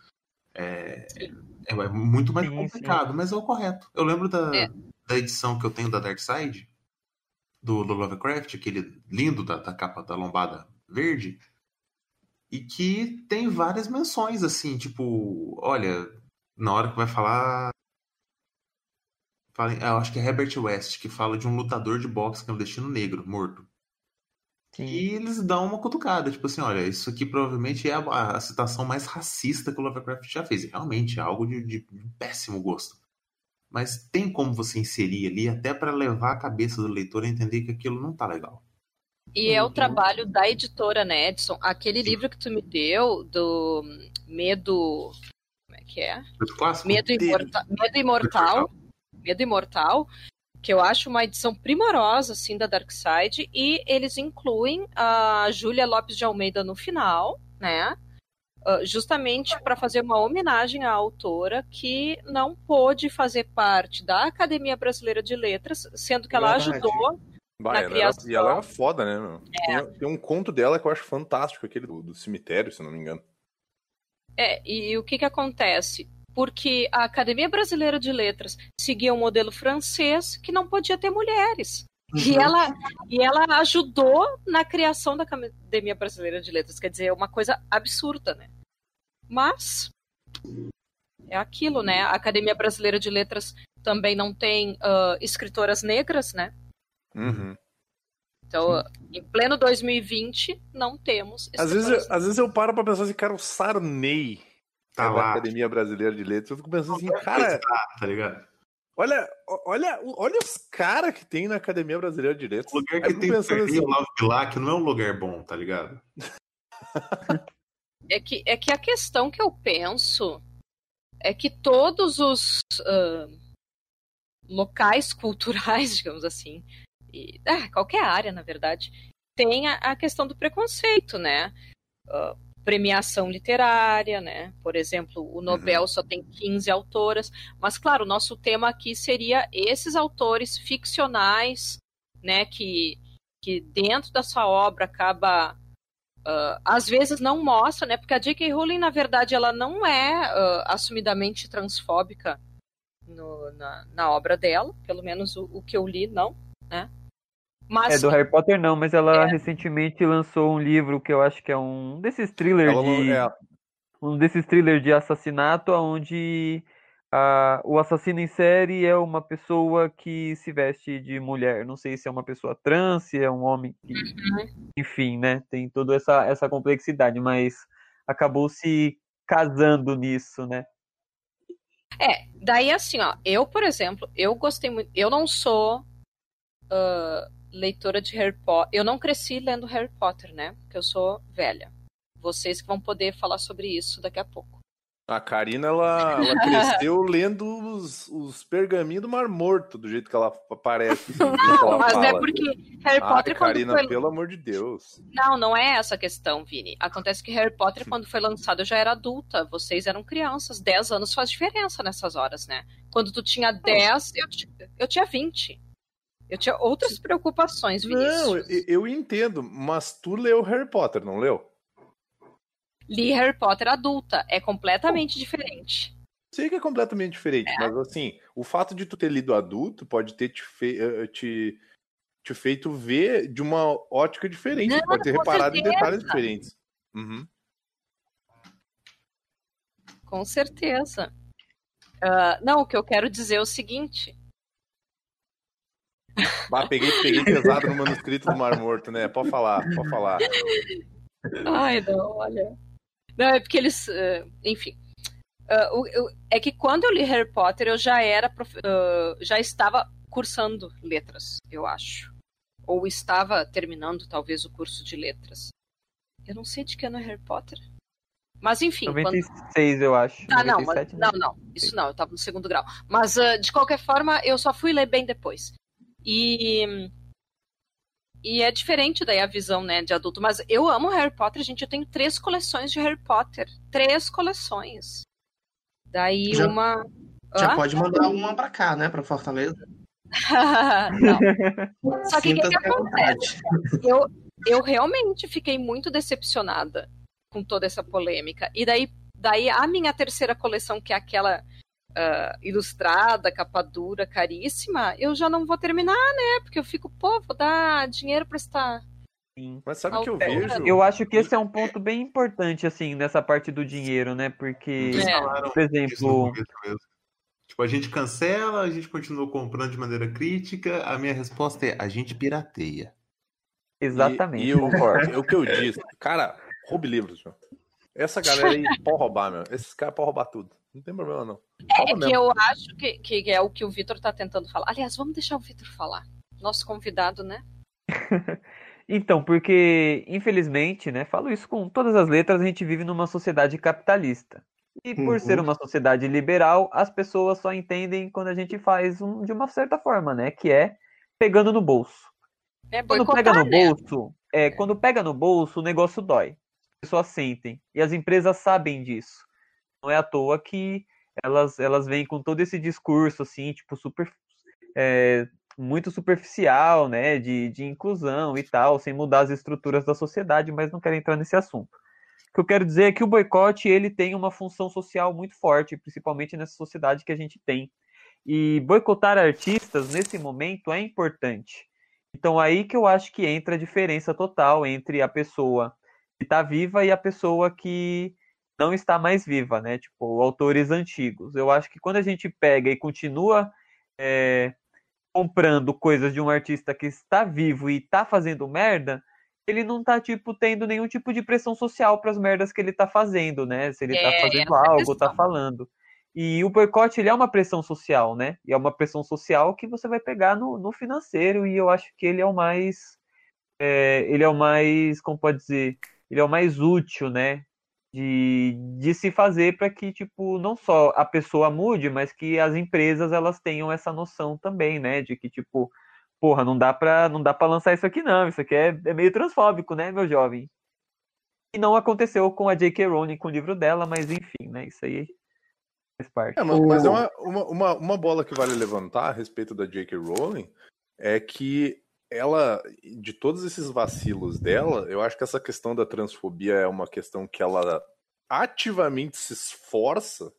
É, é, é muito mais sim, complicado, sim. mas é o correto. Eu lembro da, é. da edição que eu tenho da Dark Side, do, do Lovecraft, aquele lindo da, da capa da lombada verde, e que tem várias menções, assim, tipo, olha, na hora que vai falar. Fala, eu acho que é Herbert West, que fala de um lutador de boxe que é um destino negro, morto. Sim. E eles dão uma cutucada, tipo assim, olha, isso aqui provavelmente é a, a citação mais racista que o Lovecraft já fez. E realmente é algo de, de, péssimo gosto. Mas tem como você inserir ali até para levar a cabeça do leitor a entender que aquilo não tá legal. E é o Uhum. trabalho da editora, né, Edson? Aquele livro que tu me deu, do Medo. Como é que é? Medo, Imorta... Medo Imortal. Medo Imortal. Que eu acho uma edição primorosa, assim, da Darkseid. E eles incluem a Júlia Lopes de Almeida no final, né? Uh, justamente para fazer uma homenagem à autora que não pôde fazer parte da Academia Brasileira de Letras, sendo que ela ajudou Bah, Na ela era- criação. e ela era foda, né, meu? Tem, tem um conto dela que eu acho fantástico, aquele do, do cemitério, se não me engano. É, e o que que acontece? Porque a Academia Brasileira de Letras seguia um modelo francês que não podia ter mulheres. E, Uhum. ela, e ela ajudou na criação da Academia Brasileira de Letras. Quer dizer, é uma coisa absurda, né? Mas é aquilo, né? A Academia Brasileira de Letras também não tem ah, escritoras negras, né? Uhum. Então, em pleno 2020, não temos Às vezes, eu- às vezes eu paro pra pensar assim, cara, o Sarney Tá é da lá. Academia Brasileira de Letras. Eu fico pensando assim, cara, tá ligado? olha, olha, olha os caras que tem na Academia Brasileira de Letras. O lugar que tem pensando assim, o Olavo Bilac não é um lugar bom, tá ligado? É que, é que a questão que eu penso é que todos os ah, locais culturais, <laughs> digamos assim, e, ah, qualquer área, na verdade, tem a, a questão do preconceito, né? Ah, premiação literária, né? Por exemplo, o Nobel só tem 15 autoras, mas claro, o nosso tema aqui seria esses autores ficcionais, né, que, que dentro da sua obra acaba Uh, às vezes não mostra, né? Porque a J.K. Rowling, na verdade, ela não é uh, assumidamente transfóbica no- na, na obra dela, pelo menos o, o que eu li, não, né? Mas É do Harry Potter não, mas ela É. recentemente lançou um livro que eu acho que é um desses thrillers ela de é, um desses thrillers de assassinato onde o assassino em série é uma pessoa que se veste de mulher. Não sei se é uma pessoa trans, se é um homem que, enfim, né? Tem toda essa essa complexidade, mas acabou se casando nisso, né? É, daí assim, ó, eu, por exemplo, eu gostei muito. Eu não sou ah, leitora de Harry Potter. Eu não cresci lendo Harry Potter, né? Porque eu sou velha. Vocês que vão poder falar sobre isso daqui a pouco. a Karina, ela, ela <laughs> cresceu lendo os, os pergaminhos do Mar Morto, do jeito que ela aparece. jeito que ela <laughs> Mas fala. é porque Harry Ah, Potter, Karina, foi pelo amor de Deus. Não, não é essa a questão, Vini. Acontece que Harry Potter, quando foi lançado, eu já era adulta. Vocês eram crianças. 10 anos faz diferença nessas horas, né? Quando tu tinha 10, eu, eu tinha 20. Eu tinha outras preocupações, Não, Vinícius. eu, eu entendo, mas tu leu Harry Potter, não leu? Li Harry Potter adulta. É completamente diferente. Sei que é completamente diferente, É. mas assim, o fato de tu ter lido adulto pode ter te, fe- eh, te, te feito ver de uma ótica diferente. Não, pode ter reparado em certeza. detalhes diferentes. Uhum. Com certeza. Ah, não, o que eu quero dizer é o seguinte. Bah, peguei, peguei pesado no manuscrito do Mar Morto, né? Pode falar, pode falar. Ai, não, olha. Não, é porque eles. eh, enfim. O- é que quando eu li Harry Potter, eu já era. prof- ah, já estava cursando letras, eu acho. Ou estava terminando, talvez, o curso de letras. Eu não sei de que ano é Harry Potter. Mas, enfim. quando- 96, eu acho. ah, não, mas- 97, né? não, não. Isso não, eu tava no segundo grau. Mas, ah, de qualquer forma, eu só fui ler bem depois. E. E é diferente daí a visão, né, de adulto. Mas eu amo Harry Potter, gente. Eu tenho três coleções de Harry Potter. Três coleções. Daí Já- uma. Já Hã? pode mandar uma pra cá, né? Pra Fortaleza. não. <laughs> Só que o que, que acontece? eu, eu realmente fiquei muito decepcionada com toda essa polêmica. E daí, daí a minha terceira coleção, que é aquela ah, ilustrada, capa dura, caríssima, eu já não vou terminar, né? Porque eu fico, pô, vou dar dinheiro pra estar. Sim. Mas sabe o que eu vejo? Eu acho que esse é um ponto bem importante, assim, nessa parte do dinheiro, né? Porque, É. falaram por exemplo. Tipo, a gente cancela, a gente continua comprando de maneira crítica. A minha resposta é: a gente pirateia. Exatamente, E, e é o que eu disse. Cara, roube livros, meu. Essa galera aí <laughs> pode roubar, meu. Esses caras podem roubar tudo. Não tem problema, não. É que eu acho que, que é o que o Vitor tá tentando falar. Aliás, vamos deixar o Vitor falar. Nosso convidado, né? <laughs> Então, porque, infelizmente, né, falo isso com todas as letras, a gente vive numa sociedade capitalista. E por Uhum. ser uma sociedade liberal, as pessoas só entendem quando a gente faz um- de uma certa forma, né? Que é pegando no bolso. É Quando pega no né? bolso, é, quando pega no bolso, o negócio dói. As pessoas sentem. E as empresas sabem disso. Não é à toa que elas, elas vêm com todo esse discurso, assim, tipo, super. é, muito superficial, né? De, de inclusão e tal, sem mudar as estruturas da sociedade, mas não quero entrar nesse assunto. O que eu quero dizer é que o boicote ele tem uma função social muito forte, principalmente nessa sociedade que a gente tem. E boicotar artistas nesse momento é importante. Então aí que eu acho que entra a diferença total entre a pessoa que está viva e a pessoa que não está mais viva, né? Tipo, autores antigos. Eu acho que quando a gente pega e continua é, comprando coisas de um artista que está vivo e está fazendo merda, ele não tá, tipo, tendo nenhum tipo de pressão social para as merdas que ele tá fazendo, né? Se ele tá É, fazendo essa é algo, tá falando. E o boicote, ele é uma pressão social, né? E é uma pressão social que você vai pegar no, no financeiro, e eu acho que ele é o mais. é, ele é o mais, como pode dizer? Ele é o mais útil, né? De, de se fazer para que, tipo, não só a pessoa mude, mas que as empresas elas tenham essa noção também, né? De que, tipo, porra, não dá pra, não dá pra lançar isso aqui não, isso aqui é, é meio transfóbico, né, meu jovem? E não aconteceu com a J.K. Rowling com o livro dela, mas enfim, né, isso aí faz parte. É, mas, mas é uma, uma, uma, uma bola que vale levantar a respeito da J.K. Rowling é que ela, de todos esses vacilos dela, eu acho que essa questão da transfobia é uma questão que ela ativamente se esforça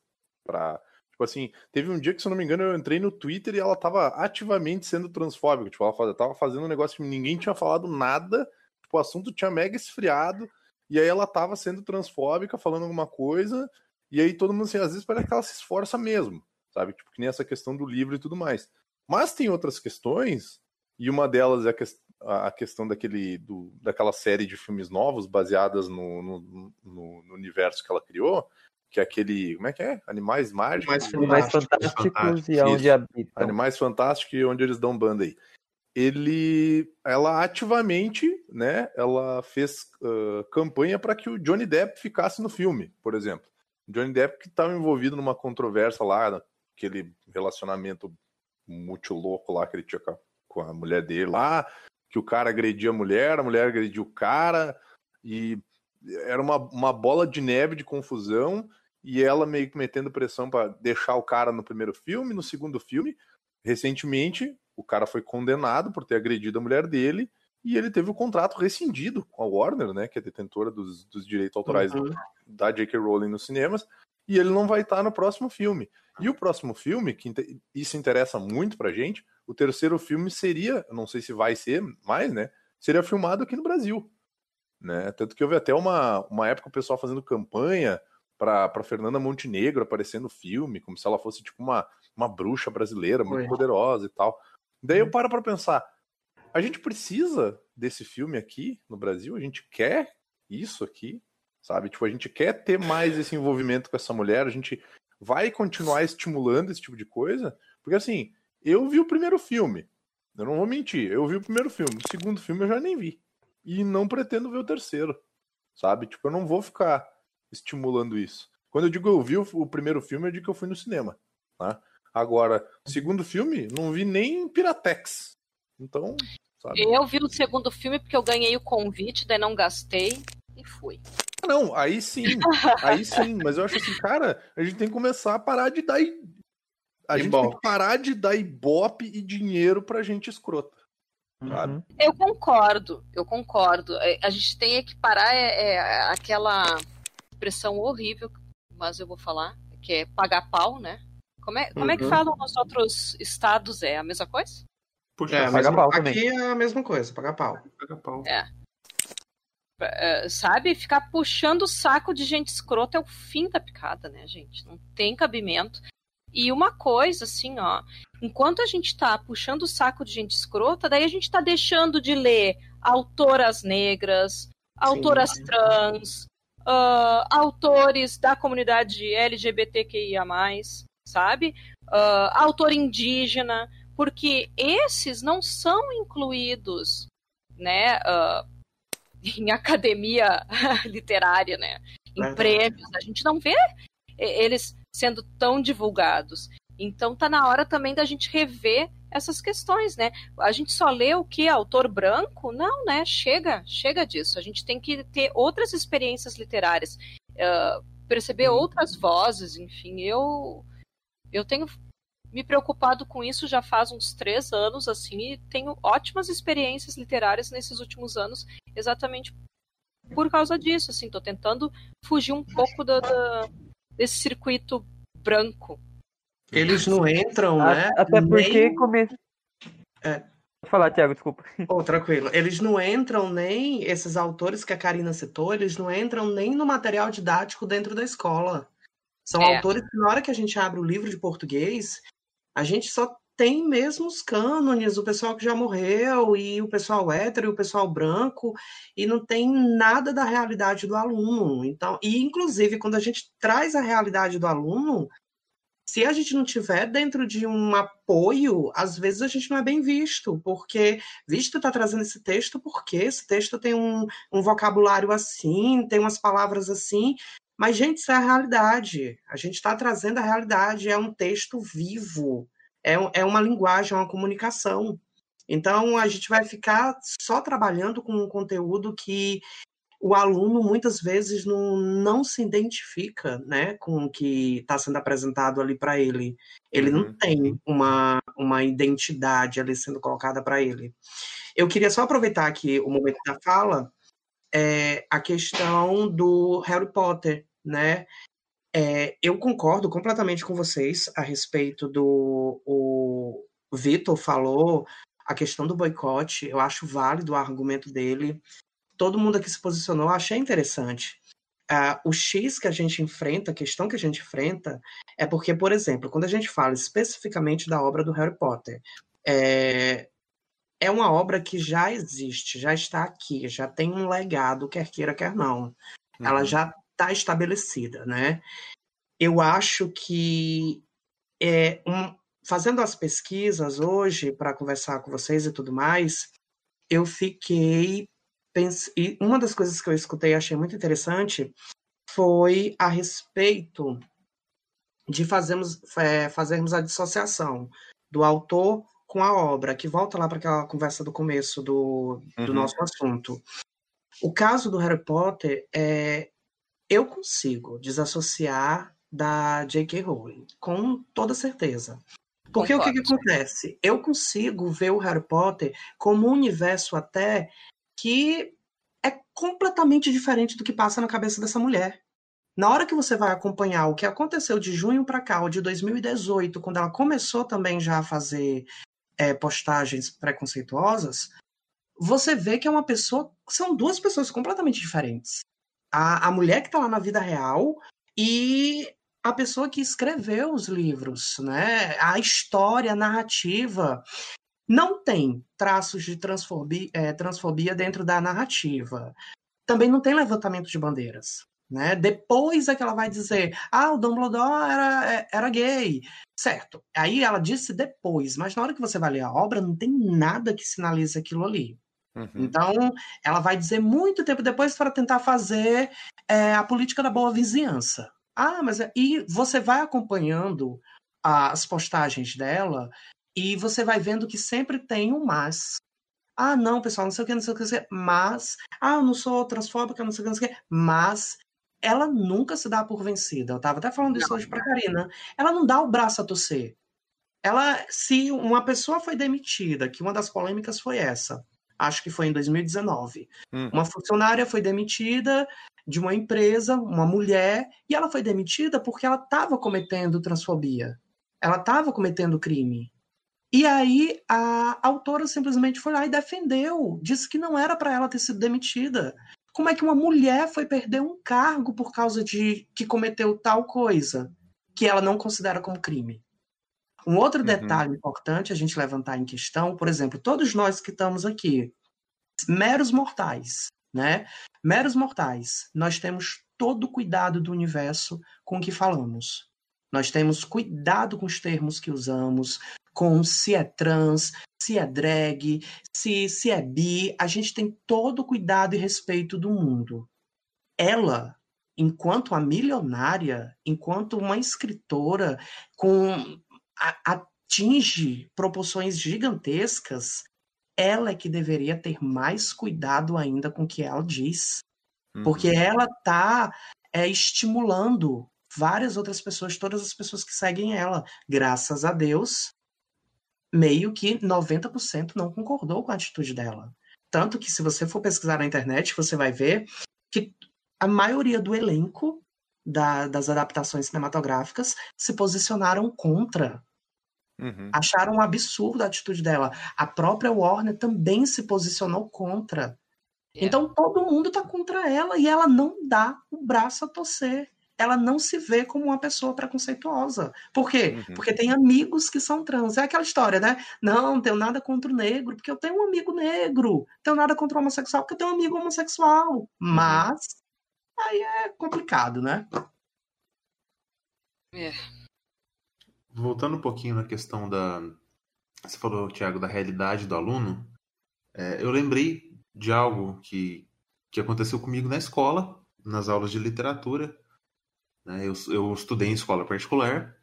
pra. Tipo assim, teve um dia que, se eu não me engano, eu entrei no Twitter e ela tava ativamente sendo transfóbica. Tipo, ela tava fazendo um negócio que ninguém tinha falado nada, tipo, o assunto tinha mega esfriado, e aí ela tava sendo transfóbica, falando alguma coisa, e aí todo mundo, assim, às vezes parece que ela se esforça mesmo, sabe? Tipo, que nem essa questão do livro e tudo mais. Mas tem outras questões, e uma delas é a, ques- a- questão daquele, do, daquela série de filmes novos baseadas no, no, no- no universo que ela criou, que é aquele. Como é que é? Animais Mágicos? Animais Fantásticos, fantásticos e onde habitam. Animais Fantásticos e onde eles dão banda aí. Ele, ela ativamente, né, ela fez ah, campanha para que o Johnny Depp ficasse no filme, por exemplo. Johnny Depp que estava envolvido numa controvérsia lá, aquele relacionamento muito louco lá que ele tinha com a, com a mulher dele lá, que o cara agredia a mulher, a mulher agredia o cara, e era uma, uma bola de neve de confusão, e ela meio que metendo pressão para deixar o cara no primeiro filme, no segundo filme. Recentemente, o cara foi condenado por ter agredido a mulher dele e ele teve o contrato rescindido com a Warner, né, que é detentora dos, dos direitos autorais Uhum. da J.K. Rowling nos cinemas, e ele não vai estar no próximo filme. E o próximo filme, que isso interessa muito pra gente, o terceiro filme seria, não sei se vai ser mais, né, seria filmado aqui no Brasil. Né? Tanto que houve até uma, uma época o pessoal fazendo campanha pra Fernanda Montenegro aparecer no filme, como se ela fosse tipo uma, uma bruxa brasileira muito Foi. poderosa e tal. Daí eu paro pra pensar, a gente precisa desse filme aqui no Brasil? A gente quer isso aqui? Sabe? Tipo, a gente quer ter mais esse envolvimento com essa mulher, a gente vai continuar estimulando esse tipo de coisa? Porque assim, eu vi o primeiro filme. Eu não vou mentir, eu vi o primeiro filme. O segundo filme eu já nem vi. E não pretendo ver o terceiro. Sabe? Tipo, eu não vou ficar estimulando isso. Quando eu digo eu vi o, primeiro filme, eu digo que eu fui no cinema. Tá? Agora, segundo filme, não vi nem Piratex. Então, sabe? Eu vi o segundo filme porque eu ganhei o convite, daí não gastei e fui. Ah, Não, aí sim, aí sim, mas eu acho assim, cara, a gente tem que começar a parar de dar. i- A gente tem Ibope. que parar de dar ibope e dinheiro pra gente escrota. Uhum. Eu concordo, eu concordo. É, A gente tem é que parar é, é aquela expressão horrível, mas eu vou falar, que é pagar pau, né? Como é, como é que Uhum. falam nos outros estados? É a mesma coisa? Puxa, É, saco, mas Paga pau também. aqui é a mesma coisa, pagar pau. paga pau. É, sabe? Ficar puxando o saco de gente escrota é o fim da picada, né, gente? Não tem cabimento. E uma coisa, assim, ó, enquanto a gente tá puxando o saco de gente escrota, daí a gente tá deixando de ler autoras negras, autoras Sim. trans, uh, autores da comunidade LGBTQIA, sabe? Uh, autor indígena, porque esses não são incluídos, né? Uh, em academia <laughs> literária, né? Em prêmios. A gente não vê eles sendo tão divulgados. Então tá na hora também da gente rever essas questões, né? A gente só lê o que autor branco? Não, né? Chega, chega disso. A gente tem que ter outras experiências literárias, uh, perceber outras vozes, enfim. Eu eu tenho me preocupado com isso já faz uns três anos, assim, e tenho ótimas experiências literárias nesses últimos anos, exatamente por causa disso, assim, tô tentando fugir um pouco do, do desse circuito branco, eles não entram, né? Até porque nem... começa. É. Vou falar, Tiago, desculpa. Oh, tranquilo. Eles não entram nem, esses autores que a Karina citou, eles não entram nem no material didático dentro da escola. São é. autores que, na hora que a gente abre o livro de português, a gente só tem mesmo os cânones, o pessoal que já morreu, e o pessoal hétero, e o pessoal branco, e não tem nada da realidade do aluno. Então, e inclusive, quando a gente traz a realidade do aluno, se a gente não tiver dentro de um apoio, às vezes a gente não é bem visto, porque visto está trazendo esse texto, porque esse texto tem um, um vocabulário assim, tem umas palavras assim, mas, gente, isso é a realidade. A gente está trazendo a realidade, é um texto vivo, é, é uma linguagem, é uma comunicação. Então, a gente vai ficar só trabalhando com um conteúdo que o aluno muitas vezes não, não se identifica né, com o que está sendo apresentado ali para ele. Ele uhum. não tem uma, uma identidade ali sendo colocada para ele. Eu queria só aproveitar aqui o momento da fala, é, a questão do Harry Potter, né? É, eu concordo completamente com vocês a respeito do o Vitor falou a questão do boicote. Eu acho válido o argumento dele todo mundo aqui se posicionou, achei interessante. Uh, o X que a gente enfrenta, a questão que a gente enfrenta, é porque, por exemplo, quando a gente fala especificamente da obra do Harry Potter, é, é uma obra que já existe, já está aqui, já tem um legado, quer queira, quer não. Uhum. Ela já está estabelecida, né? Eu acho que é um, fazendo as pesquisas hoje para conversar com vocês e tudo mais, eu fiquei pense... e uma das coisas que eu escutei e achei muito interessante foi a respeito de fazermos, é, fazermos a dissociação do autor com a obra, que volta lá para aquela conversa do começo do, do uhum. nosso assunto. O caso do Harry Potter é eu consigo desassociar da J.K. Rowling, com toda certeza. Porque Concordo. o que, que, acontece? Eu consigo ver o Harry Potter como um universo até que é completamente diferente do que passa na cabeça dessa mulher. Na hora que você vai acompanhar o que aconteceu de junho para cá, ou de 2018, quando ela começou também já a fazer é, postagens preconceituosas, você vê que é uma pessoa. São duas pessoas completamente diferentes. A, a mulher que está lá na vida real e a pessoa que escreveu os livros, né? A história, a narrativa não tem traços de transfobia, é, transfobia dentro da narrativa. Também não tem levantamento de bandeiras. Né? Depois é que ela vai dizer, ah, o Dumbledore era, é, era gay. Certo. Aí ela disse depois, mas na hora que você vai ler a obra, não tem nada que sinalize aquilo ali. Uhum. Então, ela vai dizer muito tempo depois para tentar fazer é, a política da boa vizinhança. Ah, mas. É... E você vai acompanhando as postagens dela e você vai vendo que sempre tem um mas. Ah, não, pessoal, não sei o que, não sei o que, mas. Ah, eu não sou transfóbica, não sei o que, não sei o que, mas. Ela nunca se dá por vencida. Eu estava até falando isso não, hoje para Karina. Ela não dá o braço a torcer. Ela, se uma pessoa foi demitida, que uma das polêmicas foi essa, acho que foi em 2019. Hum. Uma funcionária foi demitida de uma empresa, uma mulher, e ela foi demitida porque ela estava cometendo transfobia. Ela estava cometendo crime. E aí a autora simplesmente foi lá e defendeu, disse que não era para ela ter sido demitida. Como é que uma mulher foi perder um cargo por causa de que cometeu tal coisa que ela não considera como crime? Um outro uhum. detalhe importante a gente levantar em questão, por exemplo, todos nós que estamos aqui, meros mortais, né? Meros mortais. Nós temos todo o cuidado do universo com o que falamos. Nós temos cuidado com os termos que usamos, com se é trans, se é drag, se, se é bi. A gente tem todo o cuidado e respeito do mundo. Ela, enquanto a milionária, enquanto uma escritora com a, atinge proporções gigantescas, ela é que deveria ter mais cuidado ainda com o que ela diz. Uhum. Porque ela está é, estimulando várias outras pessoas, todas as pessoas que seguem ela. Graças a Deus, meio que 90% não concordou com a atitude dela. Tanto que, se você for pesquisar na internet, você vai ver que a maioria do elenco da, das adaptações cinematográficas se posicionaram contra. Uhum. Acharam um absurdo a atitude dela. A própria Warner também se posicionou contra. Yeah. Então todo mundo tá contra ela e ela não dá o braço a torcer. Ela não se vê como uma pessoa preconceituosa. Por quê? Uhum. Porque tem amigos que são trans. É aquela história, né? Não, não tenho nada contra o negro, porque eu tenho um amigo negro. Não tenho nada contra o homossexual, porque eu tenho um amigo homossexual. Uhum. Mas aí é complicado, né? É. Voltando um pouquinho na questão da. Você falou, Tiago, da realidade do aluno. É, eu lembrei de algo que, que aconteceu comigo na escola, nas aulas de literatura. Né? Eu, eu estudei em escola particular.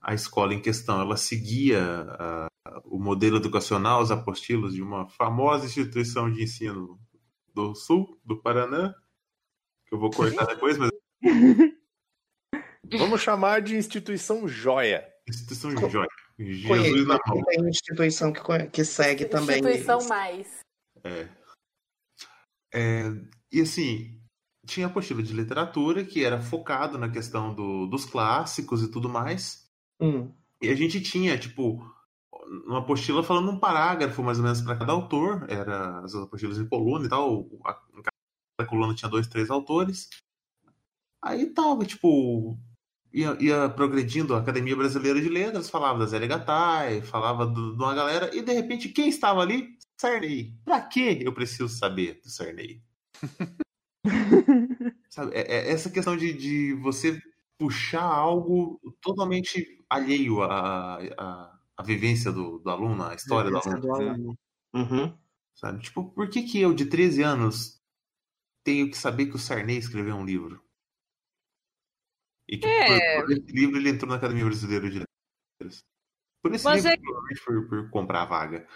A escola em questão ela seguia a, o modelo educacional, os apostilos de uma famosa instituição de ensino do sul, do Paraná, que eu vou cortar depois, mas. <laughs> Vamos chamar de instituição joia. Instituição joia. Jesus na mão. Tem instituição que, que segue também. Instituição mais. É. É, e assim, tinha apostila de literatura que era focado na questão do, dos clássicos e tudo mais. Hum. E a gente tinha, tipo, uma apostila falando um parágrafo mais ou menos para cada autor. Era as apostilas em coluna e tal. A, cada coluna tinha dois, três autores. Aí tava, tipo, ia, ia progredindo a Academia Brasileira de Letras, falava da Zélia Gattai, falava de uma galera, e de repente quem estava ali? Sarney. Pra que eu preciso saber do Sarney? <laughs> <laughs> Sabe, é, é, essa questão de, de você puxar algo totalmente alheio à, à, à vivência do, do aluno, à história do aluno. Do aluno. Uhum. Sabe? Tipo, por que, que eu, de 13 anos, tenho que saber que o Sarney escreveu um livro? E que é... por, por esse livro ele entrou na Academia Brasileira de Letras. Por esse Mas livro, é... provavelmente por, por comprar a vaga.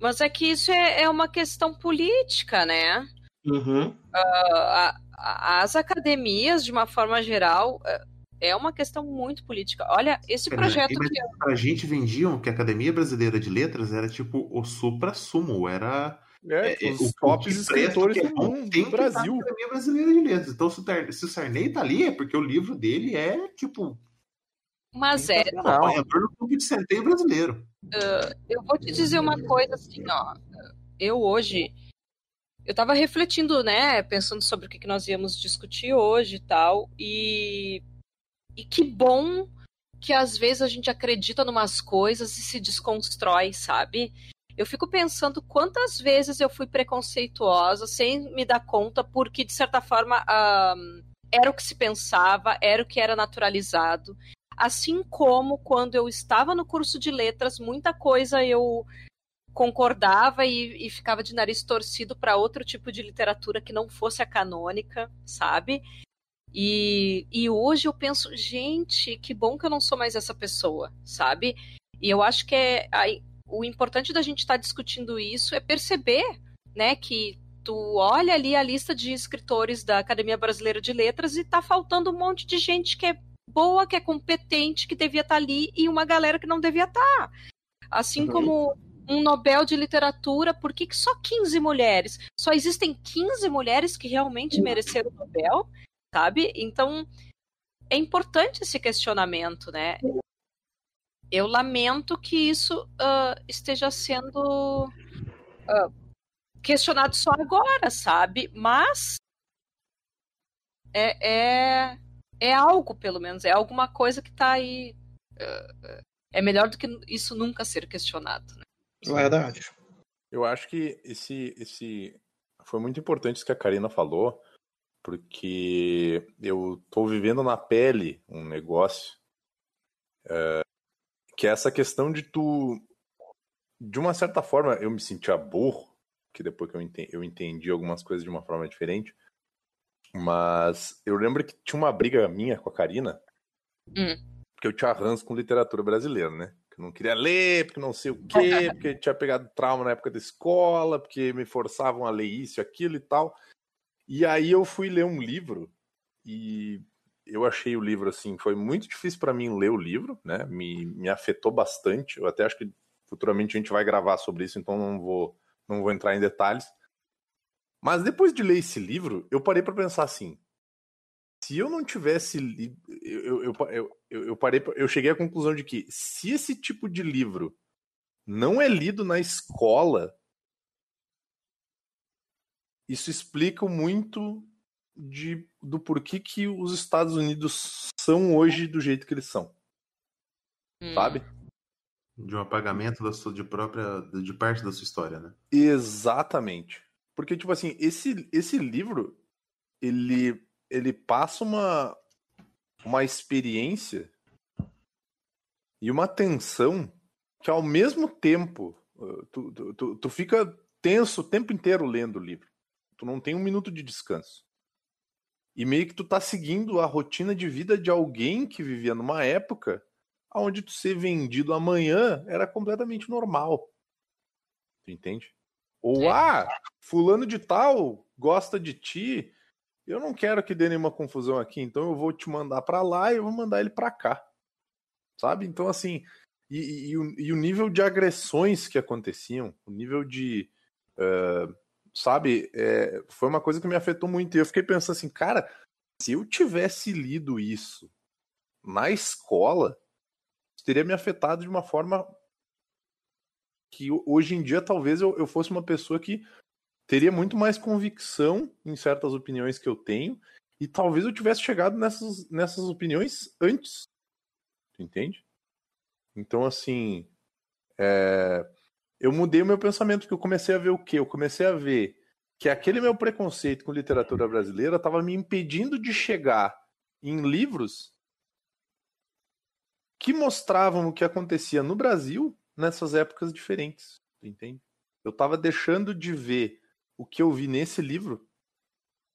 Mas é que isso é, é uma questão política, né? Uhum. Uh, a, a, as academias, de uma forma geral, é, é uma questão muito política. Olha, esse projeto é, que. A gente vendiam que a Academia Brasileira de Letras era tipo o supra-sumo, era. É, é, os o, tops escritores do, mundo, do Brasil. Academia Brasileira de Letras. Então, se o, se o Sarney tá ali, é porque o livro dele é, tipo. Mas é. Apanhador no clube de centeio brasileiro. Uh, eu vou te dizer uma coisa assim, ó. Eu hoje. Eu tava refletindo, né? Pensando sobre o que, nós íamos discutir hoje e tal. E. E que bom que às vezes a gente acredita numas coisas e se desconstrói, sabe? Eu fico pensando quantas vezes eu fui preconceituosa sem me dar conta, porque de certa forma era o que se pensava, era o que era naturalizado. Assim como quando eu estava no curso de letras, muita coisa eu concordava e, e ficava de nariz torcido para outro tipo de literatura que não fosse a canônica, sabe? E, e hoje eu penso, gente, que bom que eu não sou mais essa pessoa, sabe? E eu acho que é, o importante da gente estar tá discutindo isso é perceber, né, que tu olha ali a lista de escritores da Academia Brasileira de Letras e tá faltando um monte de gente que é boa, que é competente, que devia estar tá ali, e uma galera que não devia estar. Tá. Assim uhum. como um Nobel de Literatura, por que, que só 15 mulheres? Só existem 15 mulheres que realmente uhum. mereceram o Nobel, sabe? Então, é importante esse questionamento, né? Eu lamento que isso uh, esteja sendo uh, questionado só agora, sabe? Mas é, é, é algo, pelo menos, é alguma coisa que está aí. Uh, é melhor do que isso nunca ser questionado. Né? Verdade. Eu acho que esse, esse foi muito importante isso que a Karina falou, porque eu estou vivendo na pele um negócio é, que é essa questão de tu, de uma certa forma, eu me sentia burro, que depois que eu entendi, eu entendi algumas coisas de uma forma diferente, mas eu lembro que tinha uma briga minha com a Karina, Hum. porque eu tinha ranço com literatura brasileira, né? Que não queria ler, porque não sei o quê, <laughs> porque tinha pegado trauma na época da escola, porque me forçavam a ler isso, aquilo e tal. E aí eu fui ler um livro e eu achei o livro assim, foi muito difícil para mim ler o livro, né? Me, me afetou bastante. Eu até acho que futuramente a gente vai gravar sobre isso, então não vou não vou entrar em detalhes. Mas depois de ler esse livro, eu parei para pensar assim: se eu não tivesse lido, eu, eu, eu, eu, eu parei, eu cheguei à conclusão de que se esse tipo de livro não é lido na escola, isso explica muito de, do porquê que os Estados Unidos são hoje do jeito que eles são, Hum. sabe? De um apagamento da sua, de própria. de parte da sua história, né? Exatamente. Porque, tipo assim, esse, esse livro, ele, ele passa uma, uma experiência e uma tensão que, ao mesmo tempo, uh, tu, tu, tu, tu fica tenso o tempo inteiro lendo o livro. Tu não tem um minuto de descanso. E meio que tu tá seguindo a rotina de vida de alguém que vivia numa época onde tu ser vendido amanhã era completamente normal. Tu entende? Ou, É. ah, fulano de tal gosta de ti, eu não quero que dê nenhuma confusão aqui, então eu vou te mandar pra lá e eu vou mandar ele pra cá. Sabe? Então, assim, e, e- e o, e o nível de agressões que aconteciam, o nível de. eh, sabe? eh, foi uma coisa que me afetou muito. E eu fiquei pensando assim, cara, se eu tivesse lido isso na escola, isso teria me afetado de uma forma que hoje em dia talvez eu, eu fosse uma pessoa que teria muito mais convicção em certas opiniões que eu tenho e talvez eu tivesse chegado nessas, nessas opiniões antes. Entende? Então, assim, é, eu mudei o meu pensamento, porque eu comecei a ver o quê? Eu comecei a ver que aquele meu preconceito com literatura brasileira estava me impedindo de chegar em livros que mostravam o que acontecia no Brasil nessas épocas diferentes, entende? Eu estava deixando de ver o que eu vi nesse livro,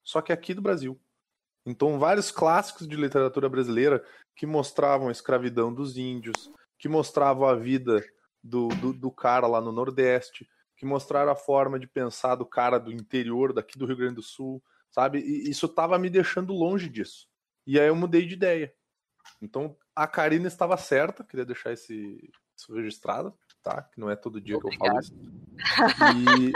só que aqui do Brasil. Então, vários clássicos de literatura brasileira que mostravam a escravidão dos índios, que mostravam a vida do, do, do cara lá no Nordeste, que mostraram a forma de pensar do cara do interior, daqui do Rio Grande do Sul, sabe? E isso estava me deixando longe disso. E aí eu mudei de ideia. Então, a Karina estava certa, queria deixar esse, isso registrado, tá? Que não é todo dia que eu falo isso. E,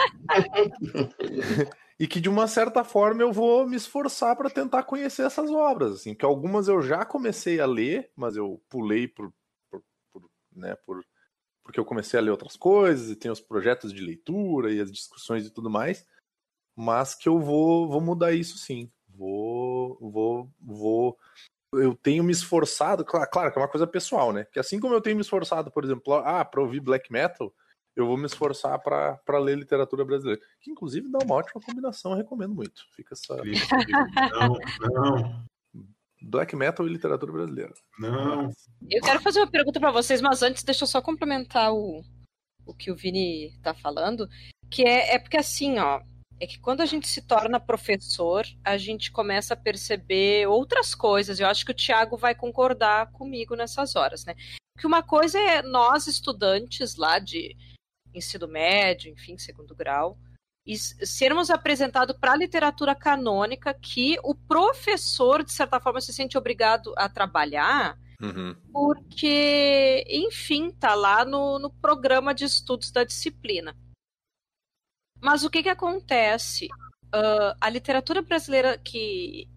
<laughs> e que de uma certa forma eu vou me esforçar para tentar conhecer essas obras, assim, que algumas eu já comecei a ler, mas eu pulei por, por, por, né, por porque eu comecei a ler outras coisas e tem os projetos de leitura e as discussões e tudo mais, mas que eu vou vou mudar isso sim. Vou vou vou eu tenho me esforçado, claro, claro que é uma coisa pessoal, né? Que assim como eu tenho me esforçado, por exemplo, ah, para ouvir black metal, eu vou me esforçar para ler literatura brasileira. Que inclusive dá uma ótima combinação, eu recomendo muito. Fica essa. Não, não, Black metal e literatura brasileira. não. Eu quero fazer uma pergunta pra vocês, mas antes deixa eu só complementar o, o que o Vini tá falando, que é, é porque assim, ó, é que quando a gente se torna professor, a gente começa a perceber outras coisas. Eu acho que o Thiago vai concordar comigo nessas horas, né? Que uma coisa é nós, estudantes lá de ensino médio, enfim, segundo grau, e sermos apresentados para a literatura canônica que o professor, de certa forma, se sente obrigado a trabalhar Uhum. porque, enfim, tá lá no, no programa de estudos da disciplina. Mas o que que acontece? Uh, a literatura brasileira que,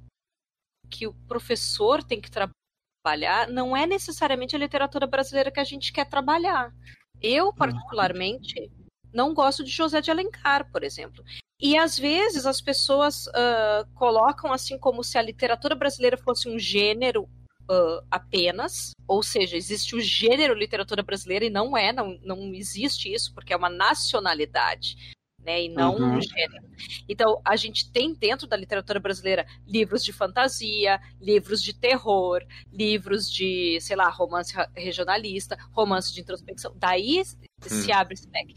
que o professor tem que trabalhar não é necessariamente a literatura brasileira que a gente quer trabalhar. Eu, particularmente, não gosto de José de Alencar, por exemplo. E às vezes as pessoas uh, colocam assim como se a literatura brasileira fosse um gênero uh, apenas, ou seja, existe o gênero literatura brasileira e não é, não, não existe isso, porque é uma nacionalidade. Né, e não uhum. um gênero. Então, a gente tem dentro da literatura brasileira livros de fantasia, livros de terror, livros de, sei lá, romance regionalista, romance de introspecção. Daí se abre esse leque.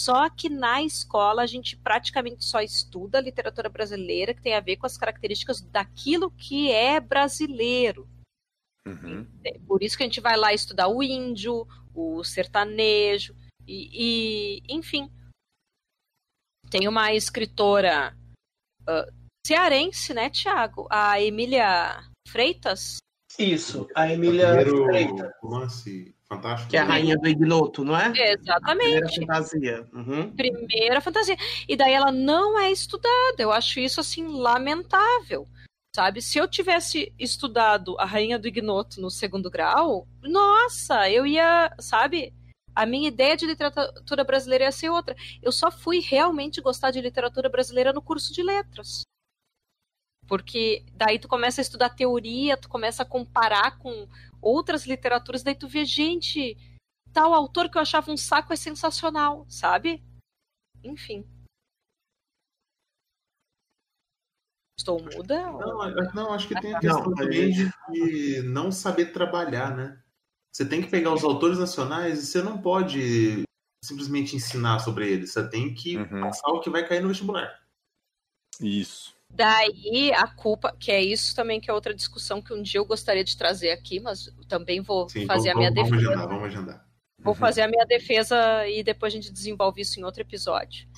Só que na escola a gente praticamente só estuda literatura brasileira que tem a ver com as características daquilo que é brasileiro. Uhum. É por isso que a gente vai lá estudar o índio, o sertanejo, e, e enfim. Tem uma escritora uh, cearense, né, Tiago? A Emília Freitas. Isso, a Emília Freitas. Romance fantástico. Que é a rainha do ignoto, não é? Exatamente. primeira fantasia. Uhum. Primeira fantasia. E daí ela não é estudada. Eu acho isso, assim, lamentável sabe? Se eu tivesse estudado a Rainha do Ignoto no segundo grau, nossa, eu ia, sabe? A minha ideia de literatura brasileira ia ser outra. Eu só fui realmente gostar de literatura brasileira no curso de letras. Porque daí tu começa a estudar teoria, tu começa a comparar com outras literaturas, daí tu vê, gente, tal autor que eu achava um saco é sensacional, sabe? Enfim. Estou muda? Não, não acho que tem a questão não, também de não saber trabalhar, né? Você tem que pegar os autores nacionais e você não pode simplesmente ensinar sobre eles. Você tem que uhum. passar o que vai cair no vestibular. Isso. Daí a culpa, que é isso também que é outra discussão que um dia eu gostaria de trazer aqui, mas também vou Sim, fazer vamos, a minha vamos defesa. Agendar, vamos agendar. Vou uhum. fazer a minha defesa e depois a gente desenvolve isso em outro episódio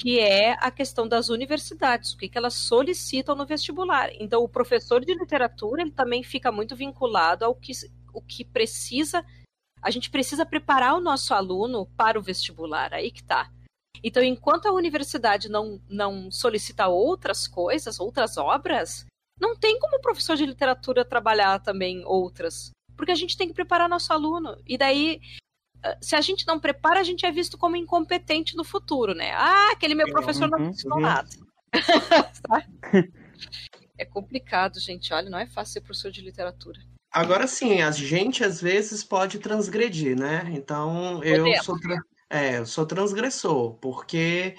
que é a questão das universidades, o que, que elas solicitam no vestibular. Então, o professor de literatura ele também fica muito vinculado ao que, o que precisa. A gente precisa preparar o nosso aluno para o vestibular, aí que tá. Então, enquanto a universidade não, não solicita outras coisas, outras obras, não tem como o professor de literatura trabalhar também outras. Porque a gente tem que preparar nosso aluno. E daí se a gente não prepara, a gente é visto como incompetente no futuro, né? Ah, aquele meu professor não uhum, ensinou uhum. nada. <laughs> <laughs> é complicado, gente. Olha, não é fácil ser professor de literatura. Agora sim, a gente às vezes pode transgredir, né? Então eu sou, é, eu sou transgressor, porque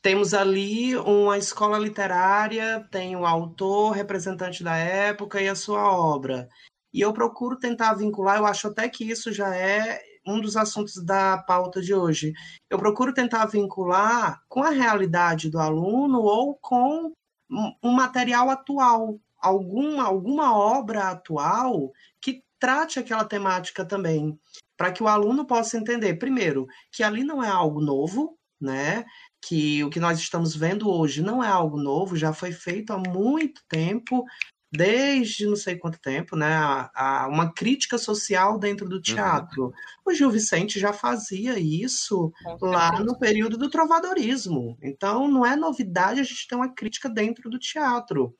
temos ali uma escola literária, tem o autor, representante da época e a sua obra. E eu procuro tentar vincular, eu acho até que isso já é um dos assuntos da pauta de hoje. Eu procuro tentar vincular com a realidade do aluno ou com um material atual, alguma, alguma obra atual que trate aquela temática também, para que o aluno possa entender, primeiro, que ali não é algo novo, né? Que o que nós estamos vendo hoje não é algo novo, já foi feito há muito tempo, desde não sei quanto tempo, né, a, a, uma crítica social dentro do uhum. teatro. Uhum. O Gil Vicente já fazia isso lá no período do trovadorismo. Então, não é novidade a gente ter uma crítica dentro do teatro.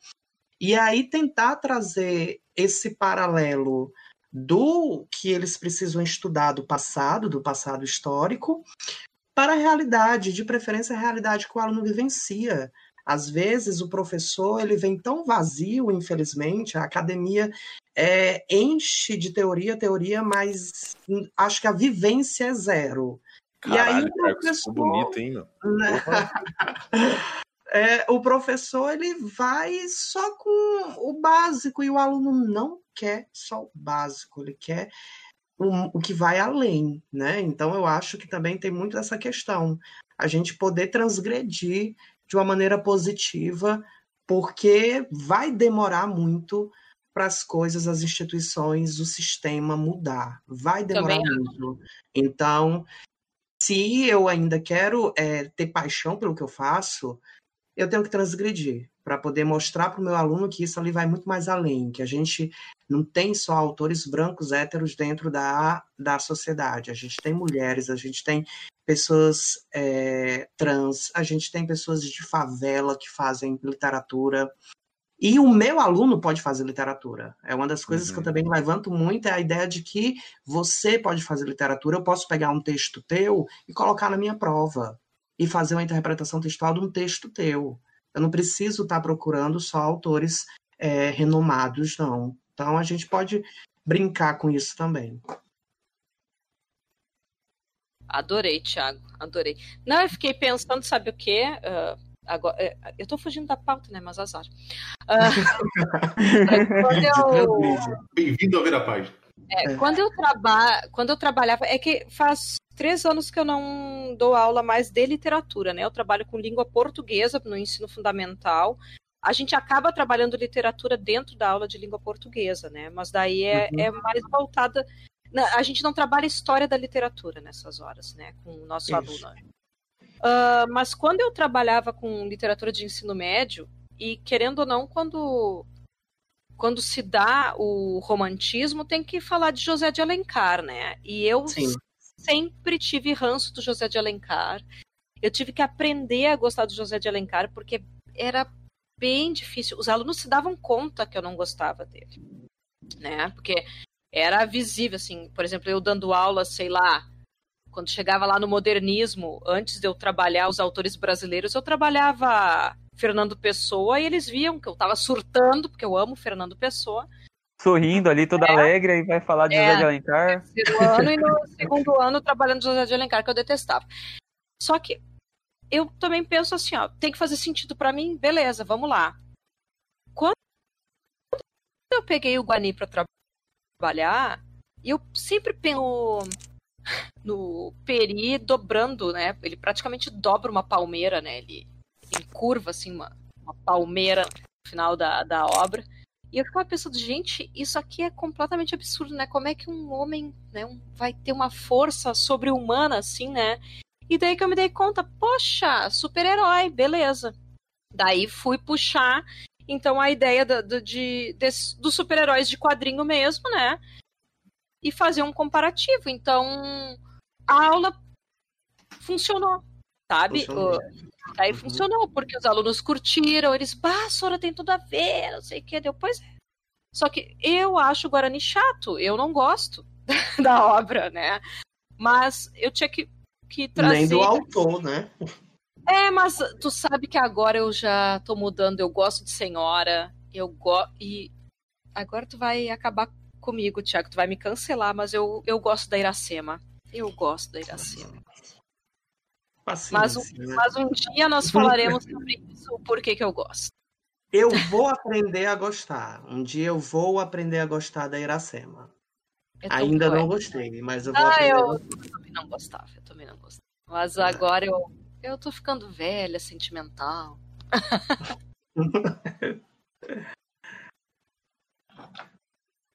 E aí tentar trazer esse paralelo do que eles precisam estudar do passado, do passado histórico, para a realidade, de preferência a realidade que o aluno vivencia. Às vezes o professor ele vem tão vazio, infelizmente, a academia é, enche de teoria, teoria, mas acho que a vivência é zero. Caralho, e aí o professor, bonito, hein, né? <laughs> é, o professor ele vai só com o básico e o aluno não quer só o básico, ele quer o, o que vai além, né? Então eu acho que também tem muito essa questão, a gente poder transgredir de uma maneira positiva, porque vai demorar muito para as coisas, as instituições, o sistema mudar. Vai demorar Também muito. Então, se eu ainda quero é, ter paixão pelo que eu faço, eu tenho que transgredir para poder mostrar para o meu aluno que isso ali vai muito mais além, que a gente não tem só autores brancos héteros dentro da, da sociedade, a gente tem mulheres, a gente tem pessoas é, trans, a gente tem pessoas de favela que fazem literatura. E o meu aluno pode fazer literatura. É uma das coisas uhum. que eu uhum. também levanto muito, é a ideia de que você pode fazer literatura. Eu posso pegar um texto teu e colocar na minha prova. E fazer uma interpretação textual de um texto teu. Eu não preciso estar procurando só autores é, renomados, não. Então a gente pode brincar com isso também. Adorei, Thiago, adorei. Não, eu fiquei pensando, sabe o quê? Uh, agora, uh, eu tô fugindo da pauta, né? Mas azar. <laughs> Uh, eu... Bem-vindo a ver a página. É, quando, eu traba... quando eu trabalhava, é que faz três anos que eu não dou aula mais de literatura, né? Eu trabalho com língua portuguesa no ensino fundamental. A gente acaba trabalhando literatura dentro da aula de língua portuguesa, né? Mas daí é, uhum. é mais voltada a gente não trabalha história da literatura nessas horas, né, com o nosso Isso. aluno. Uh, mas quando eu trabalhava com literatura de ensino médio, e querendo ou não, quando, quando se dá o romantismo, tem que falar de José de Alencar, né? E eu Sim. Sempre tive ranço do José de Alencar. Eu tive que aprender a gostar do José de Alencar, porque era bem difícil. Os alunos se davam conta que eu não gostava dele. Né? Porque era visível, assim, por exemplo, eu dando aula, sei lá, quando chegava lá no modernismo, antes de eu trabalhar os autores brasileiros, eu trabalhava Fernando Pessoa e eles viam que eu estava surtando, porque eu amo Fernando Pessoa. Sorrindo ali, toda é, alegre, e vai falar de é, José de Alencar. <laughs> No ano e no segundo ano trabalhando José de Alencar, que eu detestava. Só que eu também penso assim, ó, tem que fazer sentido para mim, beleza, vamos lá. Quando eu peguei o Guani para trabalhar, trabalhar, eu sempre penso no Peri dobrando, né? Ele praticamente dobra uma palmeira, né? Ele, ele curva, assim, uma, uma palmeira no final da, da obra. E eu ficava pensando, gente, isso aqui é completamente absurdo, né? Como é que um homem né, um, vai ter uma força sobre-humana, assim, né? E daí que eu me dei conta, poxa, super-herói, beleza. Daí fui puxar então a ideia do, do, de, dos super-heróis de quadrinho mesmo, né? E fazer um comparativo. Então a aula funcionou, sabe? Funcionou. Aí uhum. funcionou, porque os alunos curtiram, eles, bah, Sora tem tudo a ver, não sei o que, deu, pois é. Só que eu acho o Guarani chato, eu não gosto <laughs> da obra, né? Mas eu tinha que, que trazer. Nem do autor, né? <laughs> É, mas tu sabe que agora eu já tô mudando, eu gosto de senhora, eu gosto. E agora tu vai acabar comigo, Tiago, tu vai me cancelar, mas eu, eu gosto da Iracema. Eu gosto da Iracema. Mas, um, mas um dia nós falaremos sobre isso, o porquê que eu gosto. Eu vou aprender a gostar. Um dia eu vou aprender a gostar da Iracema. Ainda não gostei, mas eu vou ah, aprender. Eu, eu também não gostava, eu também não gostava. Mas agora eu, eu tô ficando velha, sentimental. <laughs>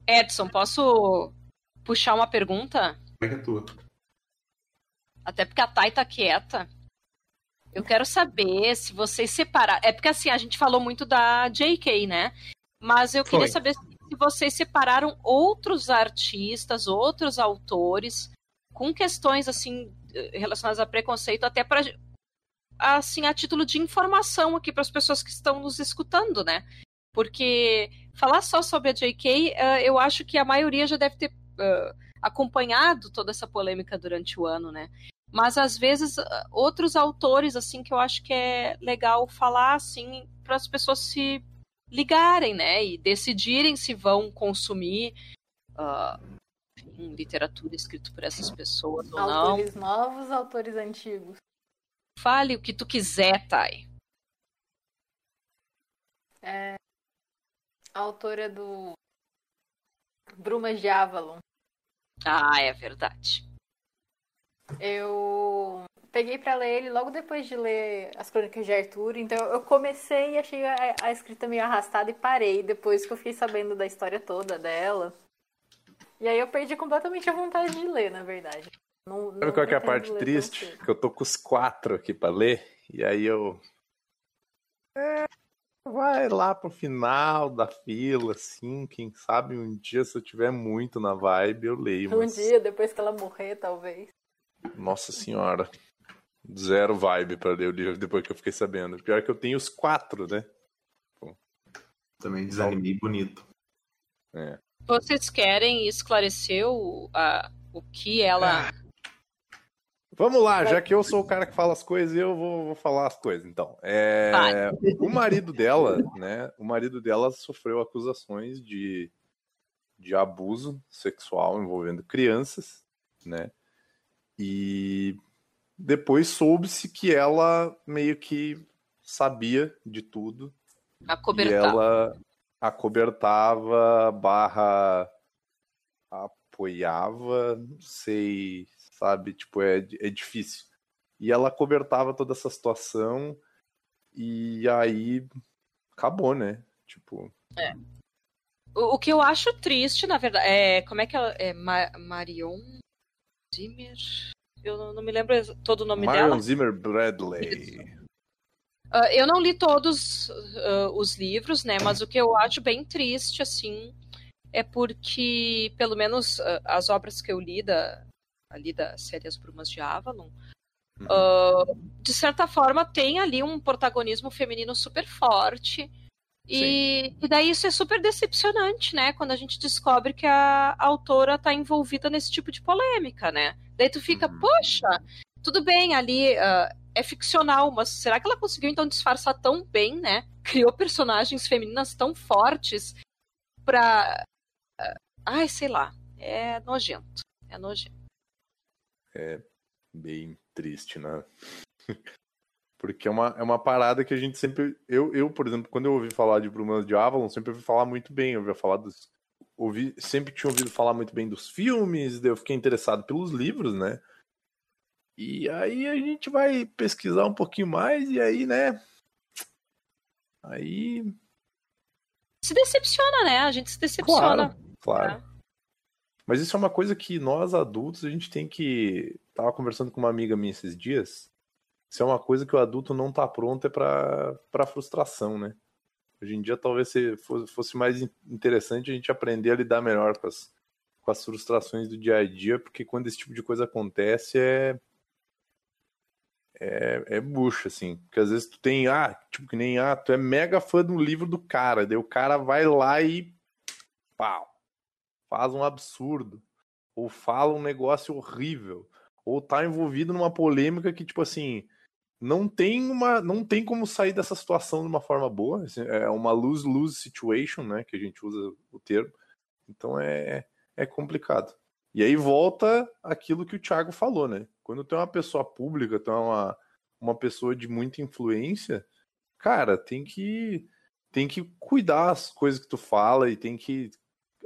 Edson, posso puxar uma pergunta? Como é que é tua? Até porque a Thay tá quieta. Eu quero saber se vocês separaram. É porque assim, a gente falou muito da JK, né? Mas eu queria Foi. saber se vocês separaram outros artistas, outros autores, com questões assim relacionadas a preconceito, até para assim, a título de informação aqui para as pessoas que estão nos escutando, né? Porque falar só sobre a JK, uh, eh, eu acho que a maioria já deve ter uh, acompanhado toda essa polêmica durante o ano, né? Mas às vezes uh, outros autores, assim, que eu acho que é legal falar, assim, para as pessoas se ligarem, né? E decidirem se vão consumir enfim, literatura escrita por essas pessoas ou autores não. Autores novos, autores antigos. Fale o que tu quiser, Thay. É a autora do Brumas de Avalon. Ah, é verdade. Eu peguei para ler ele logo depois de ler as Crônicas de Arthur, então eu comecei e achei a, a, escrita meio arrastada e parei depois que eu fiquei sabendo da história toda dela. E aí eu perdi completamente a vontade de ler, na verdade. Não, Sabe qual é a parte triste? Que eu tô com os quatro aqui pra ler, e aí eu. É, vai lá pro final da fila, assim. Quem sabe um dia, se eu tiver muito na vibe, eu leio. Um mas... dia, depois que ela morrer, talvez. Nossa senhora. Zero vibe pra ler o livro depois que eu fiquei sabendo. Pior que eu tenho os quatro, né? Bom. Também desanimei bonito. É. Vocês querem esclarecer o, a, o que ela. Ah Vamos lá, já que eu sou o cara que fala as coisas, eu vou, vou falar as coisas. Então, é, o marido dela, né? O marido dela sofreu acusações de de abuso sexual envolvendo crianças, né? E depois soube-se que ela meio que sabia de tudo. E ela acobertava barra apoiava, não sei, sabe? Tipo, é, é difícil. E ela cobertava toda essa situação e aí acabou, né? Tipo. É. O, o que eu acho triste, na verdade, é. Como é que ela. É Marion Zimmer? Eu não, não me lembro todo o nome Marion dela. Marion Zimmer Bradley. Uh, eu não li todos uh, os livros, né? Mas o que eu acho bem triste, assim, é porque, pelo menos uh, as obras que eu li da, ali da série As Brumas de Avalon, uhum. de certa forma tem ali um protagonismo feminino super forte. E, e, daí isso é super decepcionante, né? Quando a gente descobre que a, a autora está envolvida nesse tipo de polêmica, né? Daí tu fica, uhum. poxa, tudo bem, ali uh, é ficcional, mas será que ela conseguiu então disfarçar tão bem, né? Criou personagens femininas tão fortes pra. Uh, ai, sei lá. É nojento. É nojento. É bem triste, né? <laughs> Porque é uma, é uma parada que a gente sempre. Eu, eu, por exemplo, quando eu ouvi falar de Brumas de Avalon, sempre ouvi falar muito bem. Eu ouvi falar dos. Ouvi, sempre tinha ouvido falar muito bem dos filmes, eu fiquei interessado pelos livros, né? E aí a gente vai pesquisar um pouquinho mais e aí, né? Aí. Se decepciona, né? A gente se decepciona. Claro, claro. É. Mas isso é uma coisa que nós adultos a gente tem que. Tava conversando com uma amiga minha esses dias. Isso é uma coisa que o adulto não tá pronto é para para frustração, né? Hoje em dia talvez fosse mais interessante a gente aprender a lidar melhor com as, com as frustrações do dia a dia, porque quando esse tipo de coisa acontece é é, é bucha, assim. Porque às vezes tu tem, ah, tipo, que nem, ah, tu é mega fã do livro do cara, daí o cara vai lá e pau, faz um absurdo, ou fala um negócio horrível, ou tá envolvido numa polêmica que, tipo assim, não tem uma, não tem como sair dessa situação de uma forma boa, assim, é uma lose-lose situation, né, que a gente usa o termo, então é, é complicado. E aí volta aquilo que o Thiago falou, né? Quando é uma pessoa pública, é uma, uma pessoa de muita influência, cara, tem que tem que cuidar as coisas que tu fala e tem que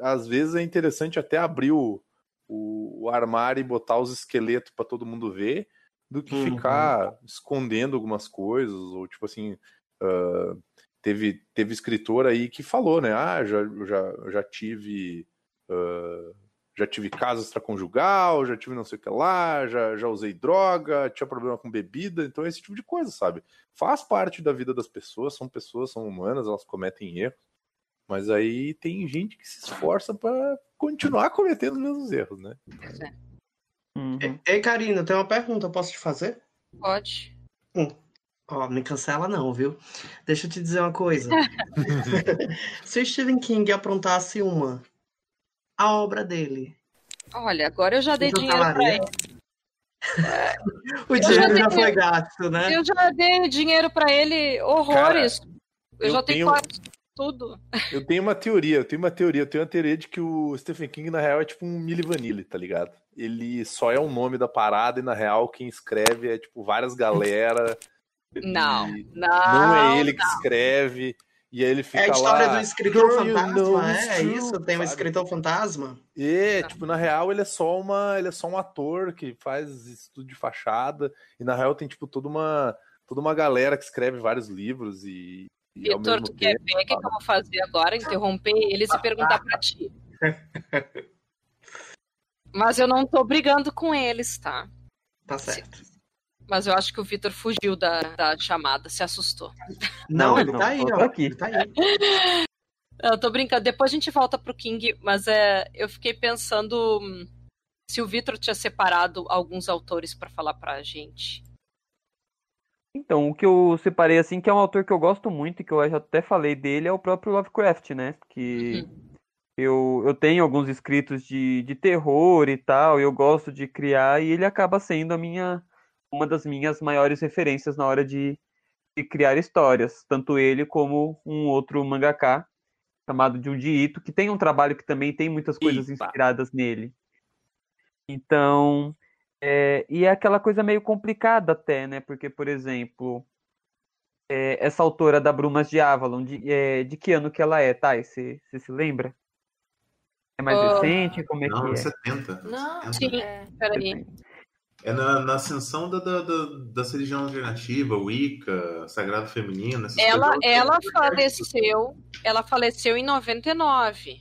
às vezes é interessante até abrir o, o, o armário e botar os esqueletos para todo mundo ver do que uhum. ficar escondendo algumas coisas ou tipo assim uh, teve teve escritor aí que falou né ah já já já tive uh, já tive caso extraconjugal, já tive não sei o que lá, já, já usei droga, tinha problema com bebida, então esse tipo de coisa, sabe? Faz parte da vida das pessoas, são pessoas, são humanas, elas cometem erros, mas aí tem gente que se esforça para continuar cometendo os mesmos erros, né? Uhum. Ei, Karina, tem uma pergunta, posso te fazer? Pode. Hum. Ó, me cancela não, viu? Deixa eu te dizer uma coisa. <laughs> Se o Stephen King aprontasse uma a obra dele? Olha, agora eu já dei dinheiro para ele. <laughs> o dinheiro já, já foi gasto, né? Eu já dei dinheiro para ele, horrores. Cara, eu, eu, já tenho quase tudo. Eu tenho uma teoria, eu tenho uma teoria, eu tenho uma teoria de que o Stephen King, na real, é tipo um Milli Vanilli, tá ligado? Ele só é o nome da parada e, na real, quem escreve é, tipo, várias galera. Não, não. Não é ele não. que escreve. E aí ele fica lá. É a história lá, do escritor fantasma, é, é isso? Tem um escritor fantasma? É, tipo, na real ele é só uma, ele é só um ator que faz estudo de fachada e na real tem tipo toda uma toda uma galera que escreve vários livros e Vitor, tu quer ver o que, eu vou fazer agora? Interromper eles e perguntar para ti. <laughs> Mas eu não tô brigando com eles, tá? Tá certo. Mas eu acho que o Vitor fugiu da, da chamada, se assustou. Não, ele tá aí, ó. Aqui. Ele tá aí. <laughs> Eu tô brincando. Depois a gente volta pro King, mas é, eu fiquei pensando hum, se o Vitor tinha separado alguns autores para falar pra gente. Então, o que eu separei, assim, que é um autor que eu gosto muito, e que eu já até falei dele, é o próprio Lovecraft, né? Que uhum. eu, eu tenho alguns escritos de, de terror e tal, e eu gosto de criar, e ele acaba sendo a minha uma das minhas maiores referências na hora de, de criar histórias, tanto ele como um outro mangaka chamado Junji Ito, que tem um trabalho que também tem muitas coisas Eita. inspiradas nele. Então, é, e é aquela coisa meio complicada até, né? Porque, por exemplo, é, essa autora da Brumas de Avalon, de, é, de que ano que ela é, Thay? Você você se lembra? É mais Ah, recente? Como é Não, que é? 70. Não, 70. Sim. é, Peraí. É na, na ascensão da, da, da, das religiões alternativas, Wicca, Sagrado Feminino. essas Ela, ela faleceu. Ela faleceu em 99.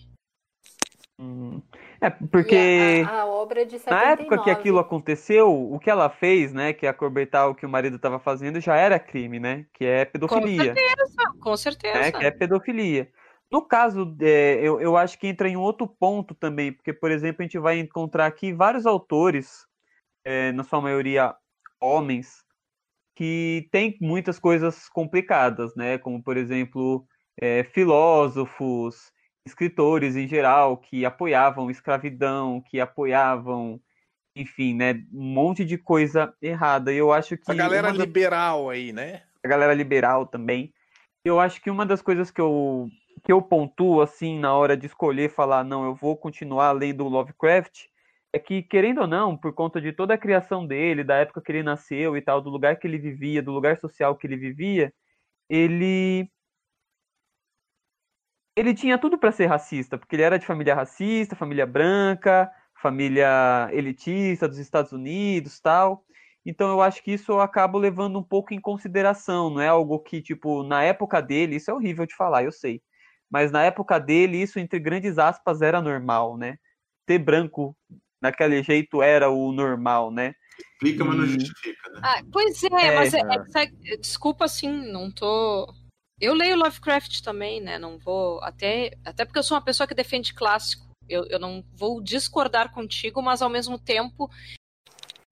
Hum, É, porque a, a obra é de 79. na época que aquilo aconteceu, o que ela fez, né, que é o que o marido estava fazendo, já era crime, né? Que é pedofilia. Com certeza. né, que é pedofilia. No caso, é, eu, eu acho que entra em um outro ponto também, porque, por exemplo, a gente vai encontrar aqui vários autores, é, na sua maioria homens, que têm muitas coisas complicadas, né? Como, por exemplo, é, filósofos, escritores em geral, que apoiavam escravidão, que apoiavam, enfim, né? Um monte de coisa errada. E eu acho que A galera da- liberal aí, né? a galera liberal também. Eu acho que uma das coisas que eu, que eu pontuo, assim, na hora de escolher falar, não, eu vou continuar lendo o Lovecraft, é que, querendo ou não, por conta de toda a criação dele, da época que ele nasceu e tal, do lugar que ele vivia, do lugar social que ele vivia, ele. Ele tinha tudo para ser racista, porque ele era de família racista, família branca, família elitista dos Estados Unidos, tal. Então eu acho que isso eu acabo levando um pouco em consideração, não é algo que, tipo, na época dele, isso é horrível de falar, eu sei. Mas na época dele, isso, entre grandes aspas, era normal, né? Ter branco naquele jeito era o normal, né? Explica, mas não justifica, né? Ah, pois é, É, mas é, é. é- desculpa assim, não tô. Eu leio Lovecraft também, né? Não vou. Até, até porque eu sou uma pessoa que defende clássico. Eu, eu não vou discordar contigo, mas ao mesmo tempo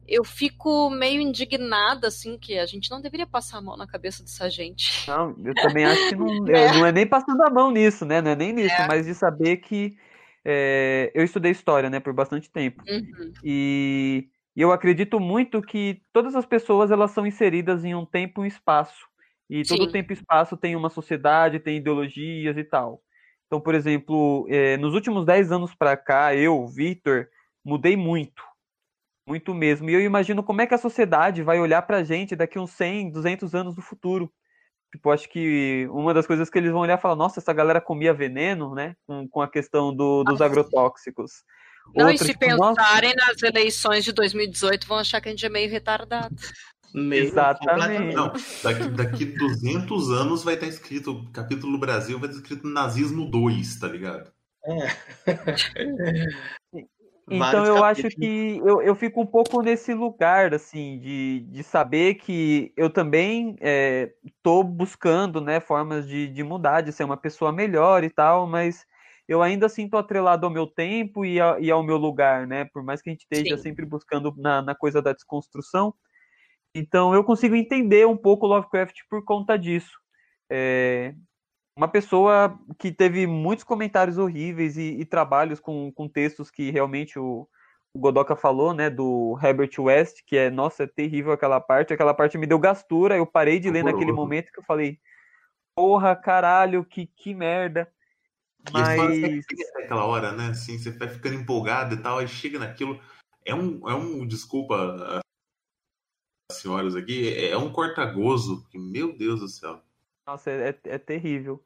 eu fico meio indignada, assim, que a gente não deveria passar a mão na cabeça dessa gente. Não, eu também acho que não <laughs> é, não é nem passando a mão nisso, né? Não é nem nisso, É. mas de saber que é, eu estudei história, né, por bastante tempo. Uhum. E, e eu acredito muito que todas as pessoas elas são inseridas em um tempo e um espaço. E todo Sim. tempo e espaço tem uma sociedade, tem ideologias e tal. Então, por exemplo, eh, nos últimos 10 anos para cá, eu, Victor, mudei muito. Muito mesmo. E eu imagino como é que a sociedade vai olhar pra gente daqui uns 100, 200 anos no futuro. Tipo, acho que uma das coisas que eles vão olhar e falar, nossa, essa galera comia veneno, né? Com, com a questão do- dos agrotóxicos. Não, Outro, e se tipo, nossa, pensarem nas eleições de 2018, vão achar que a gente é meio retardado. Meio Exatamente. Não, daqui, daqui 200 anos vai estar escrito, capítulo Brasil vai estar escrito Nazismo 2, tá ligado? <laughs> Então Vários eu acho capítulos. que eu, eu fico um pouco nesse lugar, assim, de, de saber que eu também estou buscando, né, formas de, de mudar, de ser uma pessoa melhor e tal, mas eu ainda assim tô atrelado ao meu tempo e, a- e ao meu lugar, né, por mais que a gente esteja Sim. sempre buscando na, na coisa da desconstrução. Então eu consigo entender um pouco o Lovecraft por conta disso. É, uma pessoa que teve muitos comentários horríveis e, e trabalhos com, com textos que realmente o, o Godoka falou, né, do Herbert West, que é, nossa, é terrível aquela parte, aquela parte me deu gastura, eu parei de ler naquele momento que eu falei, porra, caralho, que, que merda. Mas, aquela hora, né? Assim, você vai ficando empolgado e tal, aí chega naquilo. É um, é um desculpa senhoras aqui, é um corta-gozo, que, meu Deus do céu. nossa, é, é- é terrível.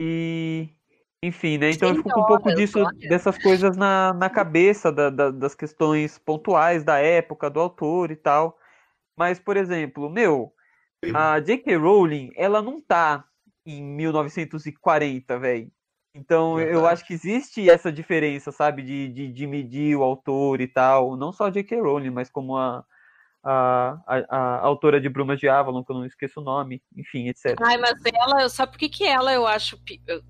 E, enfim, né, então eu fico com um pouco disso, dessas coisas na, na cabeça, da- da- das questões pontuais da época, do autor e tal. Mas, por exemplo, meu, A J.K. Rowling, ela não tá em 1940, velho. Então eu Verdade. acho que existe essa diferença, sabe, de, de, de medir o autor e tal. Não só a J.K. Rowling, mas como a, a, a, a autora de Brumas de Avalon, que eu não esqueço o nome, enfim, etc. Ai, mas ela, sabe por que, que ela eu acho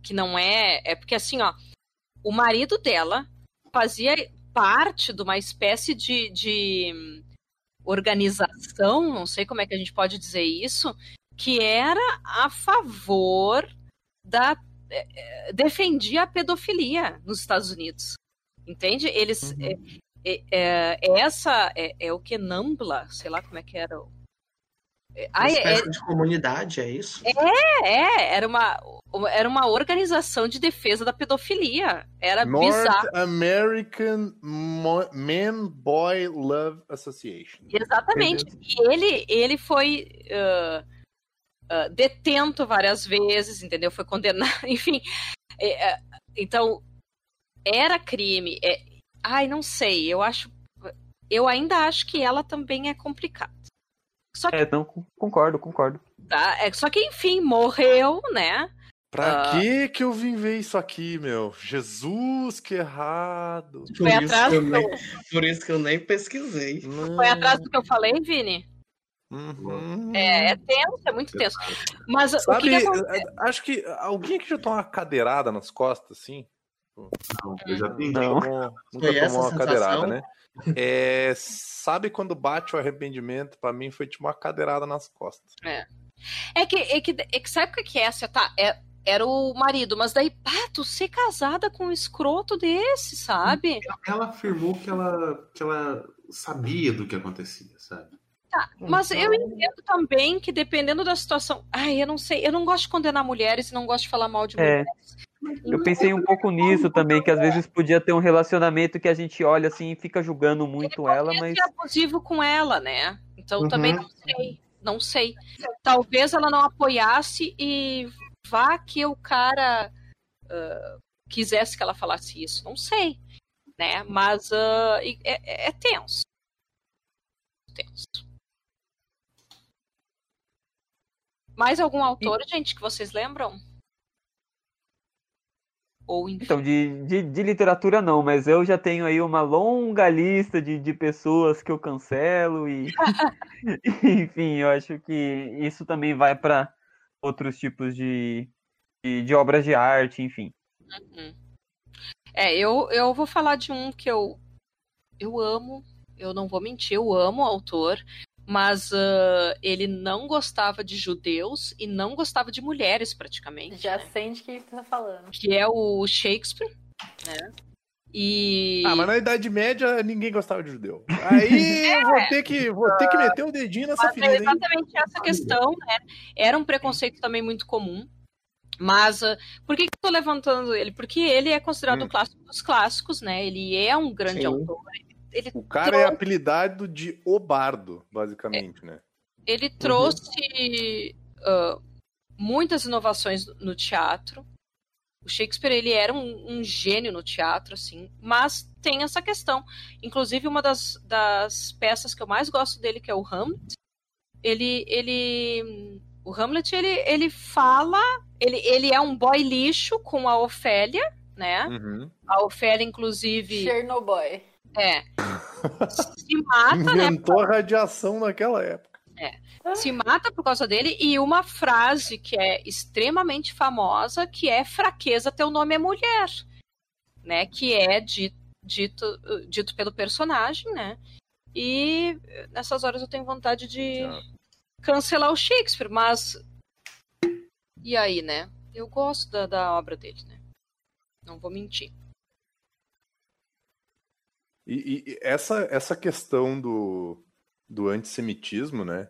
que não é? É porque assim, ó, o marido dela fazia parte de uma espécie de, de organização, não sei como é que a gente pode dizer isso, que era a favor da. eh, eh, defendia a pedofilia nos Estados Unidos. Entende? Eles. Uhum. É, é, é, essa é, é o que Nambla, sei lá como é que era. o- É, Uma é, espécie de comunidade, é isso? é, era uma. era uma organização de defesa da pedofilia. Era North bizarro. American Mo- Man Boy Love Association. Exatamente. E ele, ele foi ah, ah, detento várias vezes, entendeu? Foi condenado, <laughs> enfim. É, é, então, era crime. É, ai, não sei. Eu acho. Eu ainda acho que ela também é complicada. Só que, É, não, con- concordo, concordo. tá, é, só que enfim, morreu, né? Pra Ah. que que eu vim ver isso aqui, meu? Jesus, que errado. Por Foi isso, atrás que eu do- nem, por isso que eu nem pesquisei. Foi atrás do que eu falei, Vini? Uhum. É, é tenso, é muito tenso. Mas o Sabe, que, que acontece? acho que alguém que já tomou uma cadeirada nas costas, assim? Não, eu já tenho. Não. Tomou- nunca Foi essa tomou uma sensação? cadeirada, né? É, sabe quando bate o arrependimento? Pra mim foi tipo uma cadeirada nas costas. É que, é que, é que sabe o que é essa? Tá, é, era o marido, mas daí, pá, tu ser casada com um escroto desse, sabe? Ela afirmou que ela, que ela sabia do que acontecia, sabe? Mas Então- eu entendo também que dependendo da situação. Ai, eu não sei, eu não gosto de condenar mulheres e não gosto de falar mal de É. mulheres. Eu pensei um pouco nisso também, que às vezes podia ter um relacionamento que a gente olha assim e fica julgando muito ela, mas é abusivo com ela, né? Então Uhum. também não sei, não sei. Talvez ela não apoiasse e vá que o cara ah, quisesse que ela falasse isso, não sei, né? Mas e- é, é tenso, tenso. Mais algum autor, gente, que vocês lembram? Ou enfim. Então, de, de, de literatura não, mas eu já tenho aí uma longa lista de, de pessoas que eu cancelo e <laughs> enfim, eu acho que isso também vai para outros tipos de, de, de obras de arte, enfim. Uhum. É, eu, eu vou falar de um que eu, eu amo, eu não vou mentir, eu amo o autor, mas ah, ele não gostava de judeus e não gostava de mulheres, praticamente. Já sente o que você tá falando. Que é o Shakespeare, né? E. Ah, mas na Idade Média ninguém gostava de judeu. Aí <laughs> eu vou ter que, vou ter que meter o dedinho nessa Mas é hein? exatamente essa questão, né? Era um preconceito também muito comum. Mas ah, por que, que eu tô levantando ele? Porque ele é considerado Hum. um clássico dos clássicos, né? Ele é um grande Sim. autor. Ele O cara é apelidado de Obardo, basicamente, né? Ele trouxe ah, muitas inovações no teatro. O Shakespeare ele era um, um gênio no teatro, assim, mas tem essa questão. Inclusive uma das, das peças que eu mais gosto dele, que é o Hamlet, ele, ele, o Hamlet ele, ele fala, ele, ele é um boy lixo com a Ofélia, né? Uhum. A Ofélia inclusive Chernobyl. É. <laughs> Se mata, né? Inventou a radiação naquela época. se mata por causa dele e uma frase que é extremamente famosa que é fraqueza teu nome é mulher né que é dito dito, dito pelo personagem né. E nessas horas eu tenho vontade de cancelar o Shakespeare mas e aí né? Eu gosto da, da obra dele né? Não vou mentir E, e- essa, essa questão do, do antissemitismo, né?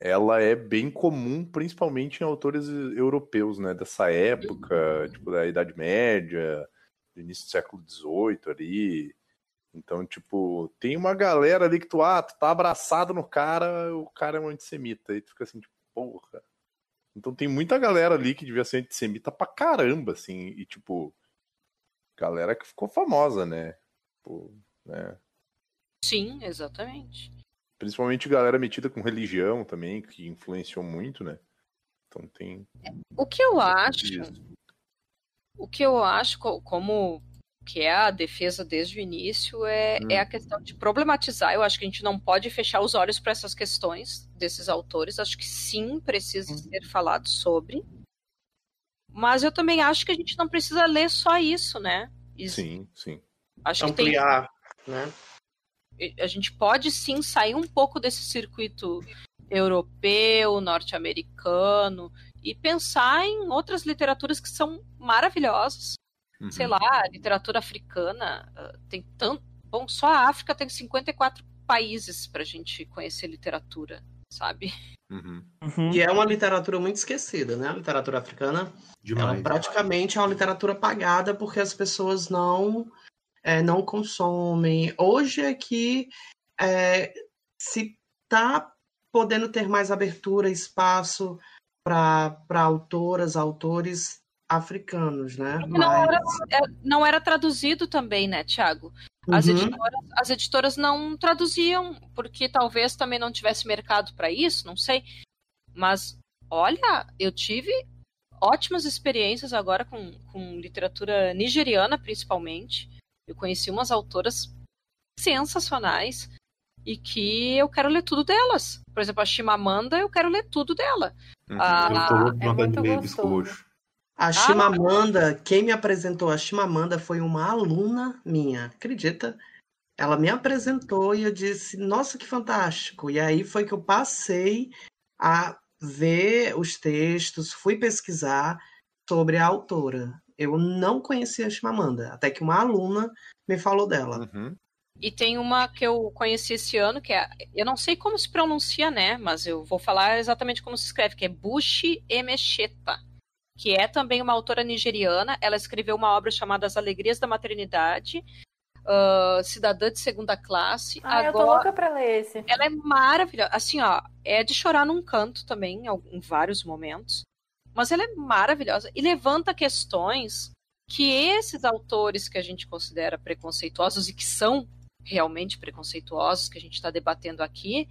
Ela é bem comum, principalmente em autores europeus, né? Dessa época, tipo, da Idade Média, do início do século XVIII ali. Então, tipo, tem uma galera ali que tu, ah, tu tá abraçado no cara, o cara é um antissemita. E tu fica assim, tipo, porra. Então tem muita galera ali que devia ser antissemita pra caramba, assim. E, tipo, galera que ficou famosa, né? Tipo, né? sim exatamente Principalmente galera metida com religião também, que influenciou muito, né? Então tem. o que eu acho. O que eu acho co- como que é a defesa desde o início é, Hum. é a questão de problematizar. Eu acho que a gente não pode fechar os olhos para essas questões desses autores. Acho que sim, precisa Uhum. ser falado sobre. Mas eu também acho que a gente não precisa ler só isso, né? Ex- Sim, sim. Acho que tem, Ampliar, né? a gente pode sim sair um pouco desse circuito europeu, norte-americano e pensar em outras literaturas que são maravilhosas. Uhum. sei lá, a literatura africana ah, tem tanto. Bom, só a África tem 54 países pra gente conhecer literatura. sabe? Uhum. Uhum. E é uma literatura muito esquecida, né? A literatura africana Ela praticamente é uma literatura pagada porque as pessoas não é, não consomem. Hoje é que é, se está podendo ter mais abertura, espaço para autoras, autores africanos, né? Porque não era, é, não era traduzido também, né, Tiago? As, Uhum. editoras, as editoras não traduziam, porque talvez também não tivesse mercado para isso, não sei. Mas, olha, eu tive ótimas experiências agora com, com literatura nigeriana, principalmente. Eu conheci umas autoras sensacionais e que eu quero ler tudo delas. Por exemplo, a Chimamanda, eu quero ler tudo dela. Uhum. Ah, eu tô louco com é vontade muito de ler Bisco gostoso. Roxo. A Chimamanda, quem me apresentou a Chimamanda foi uma aluna minha, acredita? Ela me apresentou e eu disse, nossa, que fantástico. E aí foi que eu passei a ver os textos, fui pesquisar sobre a autora. Eu não conhecia a Chimamanda, até que uma aluna me falou dela. Uhum. E tem uma que eu conheci esse ano, que é. Eu não sei como se pronuncia, né? Mas eu vou falar exatamente como se escreve, que é Bushi Emecheta. Que é também uma autora nigeriana. Ela escreveu uma obra chamada As Alegrias da Maternidade, ah, Cidadã de Segunda Classe. Ah, eu tô Agora, louca pra ler esse. ela é maravilhosa. Assim, ó, é de chorar num canto também, em vários momentos. Mas ela é maravilhosa e levanta questões que esses autores que a gente considera preconceituosos e que são realmente preconceituosos, que a gente está debatendo aqui,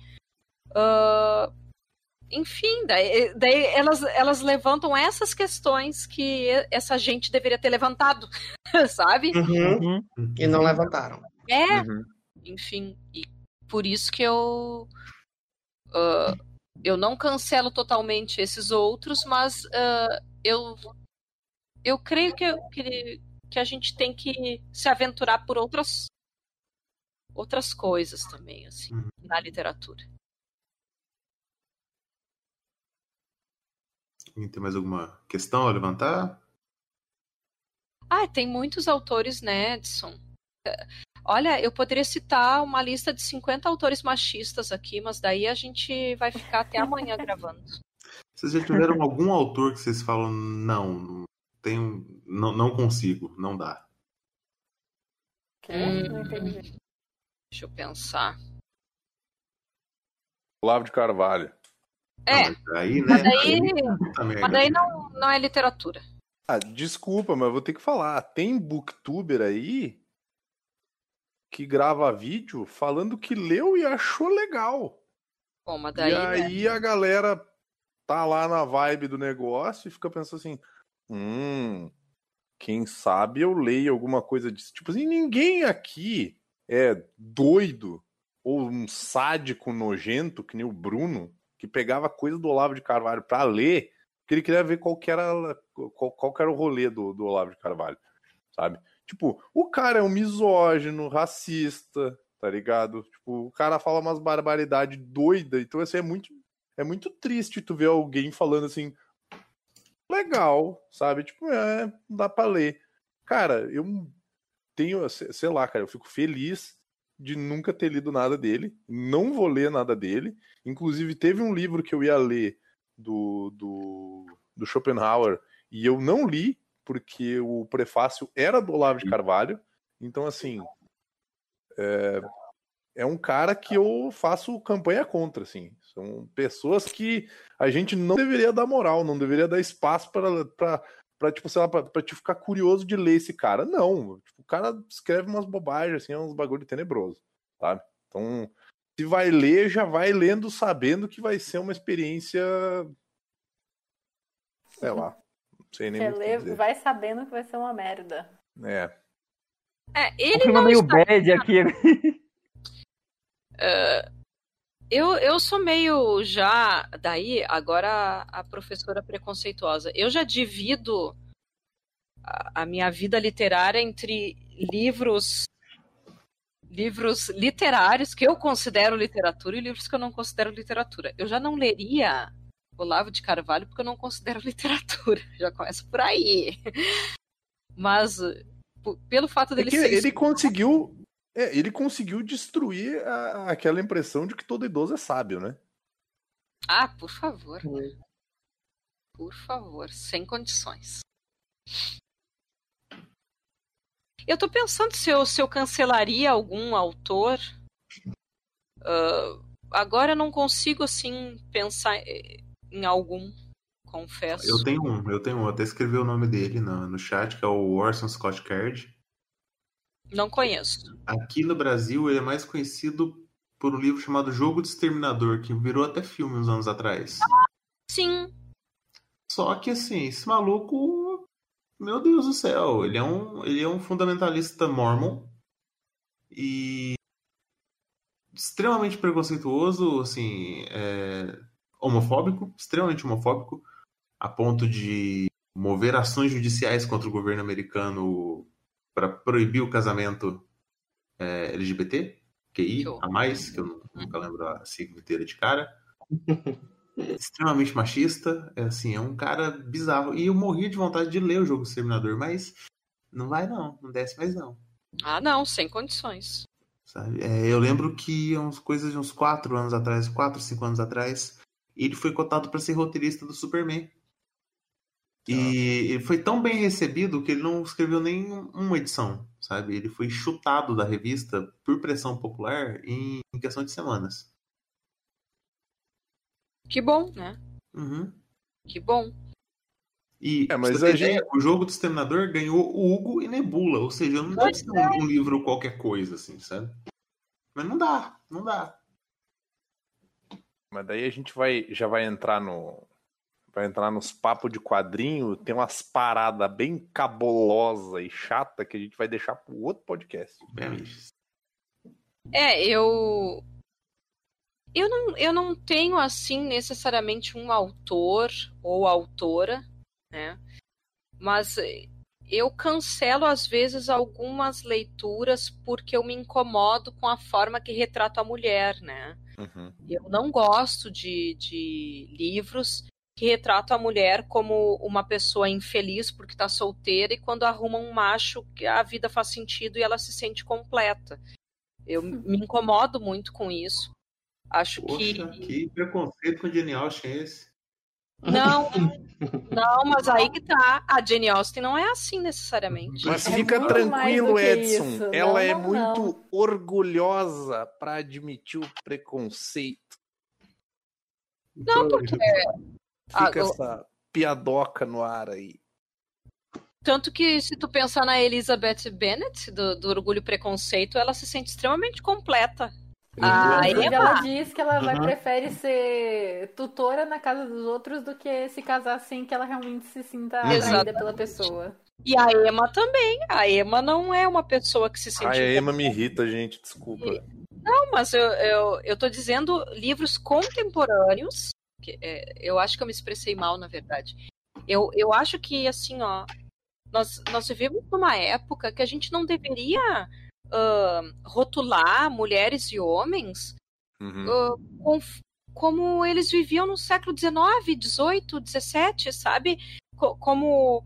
ah, enfim, daí, daí elas, elas levantam essas questões que essa gente deveria ter levantado, <laughs> sabe? Uhum. Uhum. E não levantaram. É, Uhum. enfim, e por isso que eu ah, eu não cancelo totalmente esses outros, mas ah, eu eu creio que, que que a gente tem que se aventurar por outras outras coisas também assim Uhum. na literatura. Alguém Tem mais alguma questão a levantar? Ah, tem muitos autores, né, Edson? Olha, eu poderia citar uma lista de 50 autores machistas aqui, mas daí a gente vai ficar até amanhã <laughs> gravando. Vocês já tiveram algum autor que vocês falam, não, não tenho, não, não consigo, não dá. Hum. Não entendi. Deixa eu pensar. Olavo de Carvalho. É, Não, mas aí, né? mas daí, merda. mas daí não, não é literatura. Ah, desculpa, mas vou ter que falar. Tem booktuber aí que grava vídeo falando que leu e achou legal. Bom, mas E daí, né? aí a galera tá lá na vibe do negócio e fica pensando assim: hum, quem sabe eu leio alguma coisa disso. Tipo assim, ninguém aqui é doido ou um sádico nojento, que nem o Bruno, que pegava coisa do Olavo de Carvalho pra ler, porque ele queria ver qual que era, qual, qual que era o rolê do, do Olavo de Carvalho, sabe? Tipo, o cara é um misógino, racista, tá ligado? Tipo, o cara fala umas barbaridades doidas, então assim, é muito, é muito triste tu ver alguém falando assim, legal, sabe? Tipo, é, dá pra ler. Cara, eu tenho, sei lá, cara, eu fico feliz de nunca ter lido nada dele, não vou ler nada dele. Inclusive, teve um livro que eu ia ler do, do, do Schopenhauer e eu não li, porque o prefácio era do Olavo de Carvalho. Então, assim, é, é um cara que eu faço campanha contra, assim. São pessoas que a gente não deveria dar moral, não deveria dar espaço para pra, tipo, sei lá, pra, pra te ficar curioso de ler esse cara. Não, tipo, o cara escreve umas bobagens, assim, é uns bagulho tenebroso, sabe? Então, se vai ler, já vai lendo sabendo que vai ser uma experiência. Sei lá. Sei nem vai sabendo que vai ser uma merda. É. É, ele clima não meio está... bad aqui. Eu, eu sou meio já. Daí, agora a professora preconceituosa. Eu já divido a, a minha vida literária entre livros. Livros literários que eu considero literatura e livros que eu não considero literatura. Eu já não leria Olavo de Carvalho porque eu não considero <laughs> literatura. Já começa por aí. Mas pelo fato É dele que ser ele conseguiu. é, ele conseguiu destruir a- aquela impressão de que todo idoso é sábio, né? Ah, por favor. Por favor, sem condições. Eu tô pensando se eu, se eu cancelaria algum autor. Uh, agora eu não consigo, assim, pensar em algum, confesso. Eu tenho um, eu tenho um. Eu até escrevi o nome dele no, no chat, que é o Orson Scott Card. Não conheço. Aqui no Brasil, ele é mais conhecido por um livro chamado Jogo do Exterminador, que virou até filme uns anos atrás. Sim. Só que, assim, esse maluco meu Deus do céu, ele é um, ele é um fundamentalista mormon e extremamente preconceituoso, assim, é, homofóbico, extremamente homofóbico, a ponto de mover ações judiciais contra o governo americano para proibir o casamento é, LGBT, QI, a mais, que eu nunca lembro a sigla inteira de cara. <laughs> extremamente machista, é assim, é um cara bizarro. E eu morri de vontade de ler o jogo Exterminador, mas não vai não, não desce mais não. Ah, não, sem condições. Sabe? É, eu lembro que uns coisas de uns 4 anos atrás, 4, 5 anos atrás, ele foi cotado para ser roteirista do Superman. E foi tão bem recebido que ele não escreveu nem uma edição, sabe? Ele foi chutado da revista por pressão popular em, em questão de semanas. Que bom, né? Uhum. Que bom. E É, mas a gente- ideia, o jogo do Exterminador ganhou o Hugo e Nebula, ou seja, não deve ser um, um livro qualquer coisa, assim, sabe? Mas não dá, não dá. Mas daí a gente vai, já vai entrar no. Vai entrar nos papos de quadrinho, tem umas paradas bem cabulosa e chata que a gente vai deixar pro outro podcast. É, eu. Eu não, eu não tenho, assim, necessariamente um autor ou autora, né? Mas eu cancelo, às vezes, algumas leituras porque eu me incomodo com a forma que retrata a mulher, né? Uhum. Eu não gosto de, de livros que retratam a mulher como uma pessoa infeliz porque está solteira e quando arruma um macho que a vida faz sentido e ela se sente completa. Eu me incomodo muito com isso. Acho Poxa, que. que preconceito com o Jane Austen é esse? Não, não, mas aí que tá. A Jane Austen não é assim necessariamente. Mas É fica mais tranquilo, Edson. isso. Ela Não, é não, muito não. orgulhosa pra admitir o preconceito. Não, porque Ah, Fica eu- essa piadoca no ar aí. Tanto que se tu pensar na Elizabeth Bennet, do, do Orgulho e Preconceito, ela se sente extremamente completa. Ah, Inclusive, ela diz que ela vai Uhum. prefere ser tutora na casa dos outros do que se casar sem que ela realmente se sinta atraída Exatamente. pela pessoa. E a Emma também. A Emma não é uma pessoa que se sente. A Emma me irrita, gente. Desculpa. Não, mas eu, eu, eu tô dizendo livros contemporâneos. Que, é, eu acho que eu me expressei mal, na verdade. Eu, eu acho que, assim, ó. Nós, nós vivemos numa época que a gente não deveria rotular mulheres e homens Uhum. ah, com- como eles viviam no século XIX, XVIII, XVII, sabe? Co- como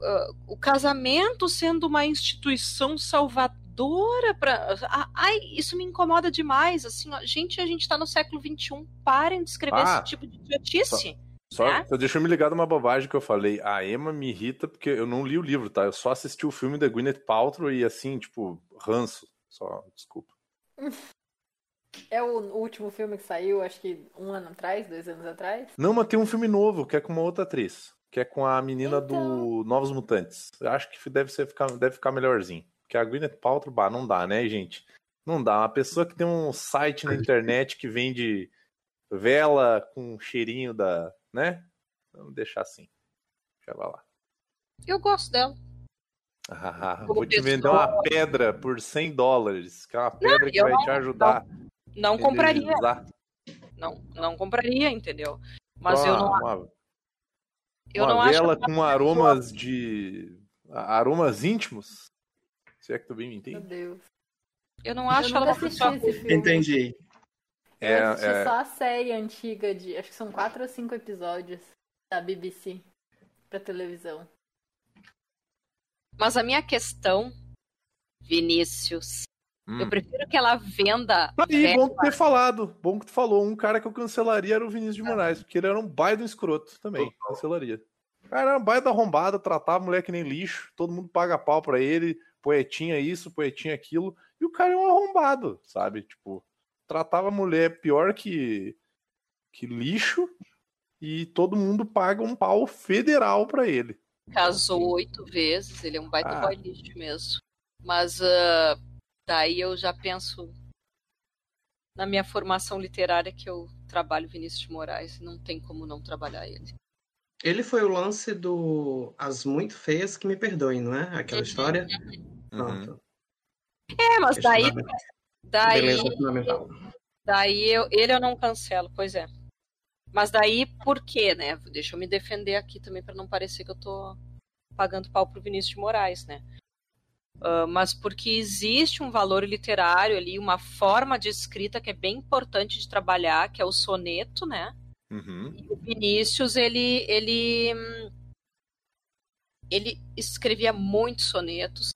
ah, o casamento sendo uma instituição salvadora para. Ai, isso me incomoda demais. Assim, ó, gente, a gente tá no século XXI. Parem de escrever Ah, esse tipo de idiotice. Só, É? só deixa eu me ligar numa bobagem que eu falei. A Emma me irrita porque eu não li o livro, tá? Eu só assisti o filme da Gwyneth Paltrow e assim, tipo, ranço. Só, desculpa. <laughs> É o último filme que saiu, acho que um ano atrás, dois anos atrás. Não, mas tem um filme novo que é com uma outra atriz. Que é com a menina Então. do Novos Mutantes. Eu acho que deve, ser, ficar, deve ficar melhorzinho. Porque a Gwyneth Paltrow, bah, não dá, né, gente? Não dá. Uma pessoa que tem um site na <laughs> internet que vende vela com cheirinho da. Né? Vamos deixar assim. Deixa ela lá. Eu gosto dela. Ah, vou te pessoa- vender uma pedra por 100 dólares. Que é uma pedra que eu vai não- te ajudar. Não a compraria. Não, não compraria, entendeu? Mas Só eu não, Uma, eu uma não acho. vela que uma com pessoa- aromas de. aromas íntimos? Se é que tu bem me Meu entende. Deus. Eu não Eu acho ela nunca uma pessoa. Entendi. É, eu assisti é- só a série antiga de. Acho que são quatro ou cinco episódios da BBC pra televisão. Mas a minha questão, Vinícius, Hum. Eu prefiro que ela venda. Aí, bom ter falado. Bom que tu falou. Um cara que eu cancelaria era o Vinícius de Moraes, porque ele era um baita escroto também. Cancelaria. O cara era um baita arrombado, tratava a mulher que nem lixo, todo mundo paga pau pra ele, poetinha isso, poetinha aquilo. E o cara é um arrombado, sabe? Tipo, tratava a mulher pior que, que lixo e todo mundo paga um pau federal pra ele. Casou oito vezes, ele é um baita ah. boy lixo mesmo. Mas uh, daí eu já penso na minha formação literária que eu trabalho Vinícius de Moraes, não tem como não trabalhar ele. Ele foi o lance do As Muito Feias que me perdoem, não é? Aquela uhum. história? Pronto. É, mas daí. Daí, daí eu, ele eu não cancelo, pois é. Mas daí por quê, né? Deixa eu me defender aqui também para não parecer que eu tô pagando pau pro Vinícius de Moraes, né? Uh, mas porque existe um valor literário ali, uma forma de escrita que é bem importante de trabalhar, que é o soneto, né? Uhum. E o Vinícius, ele, ele, ele escrevia muitos sonetos,